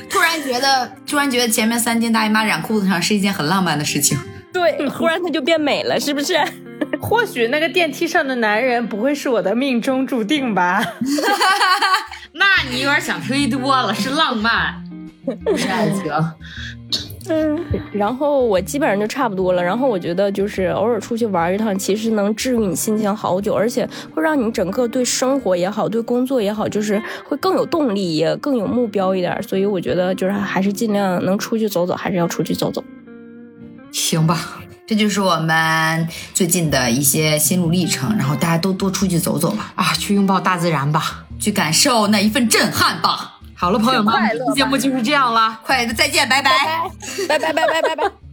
突然觉得，突然觉得前面三件大姨妈染裤子上是一件很浪漫的事情。对，忽然它就变美了，是不是？或许那个电梯上的男人不会是我的命中注定吧？那你有点想忒多了，是浪漫，不是爱情。嗯，然后我基本上就差不多了。然后我觉得就是偶尔出去玩一趟，其实能治愈你心情好久，而且会让你整个对生活也好，对工作也好，就是会更有动力，也更有目标一点。所以我觉得就是还是尽量能出去走走，还是要出去走走。行吧，这就是我们最近的一些心路历程，然后大家都多出去走走吧，啊，去拥抱大自然吧，去感受那一份震撼吧。好了，朋友们，节目就是这样了，快再见，拜拜，拜拜拜拜拜拜。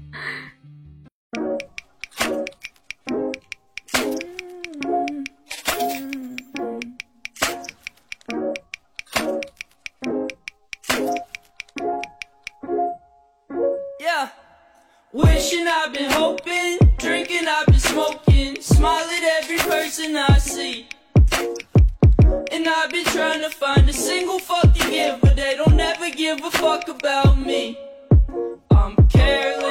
I've been trying to find a single fucking giver. They don't ever give a fuck about me. I'm careless.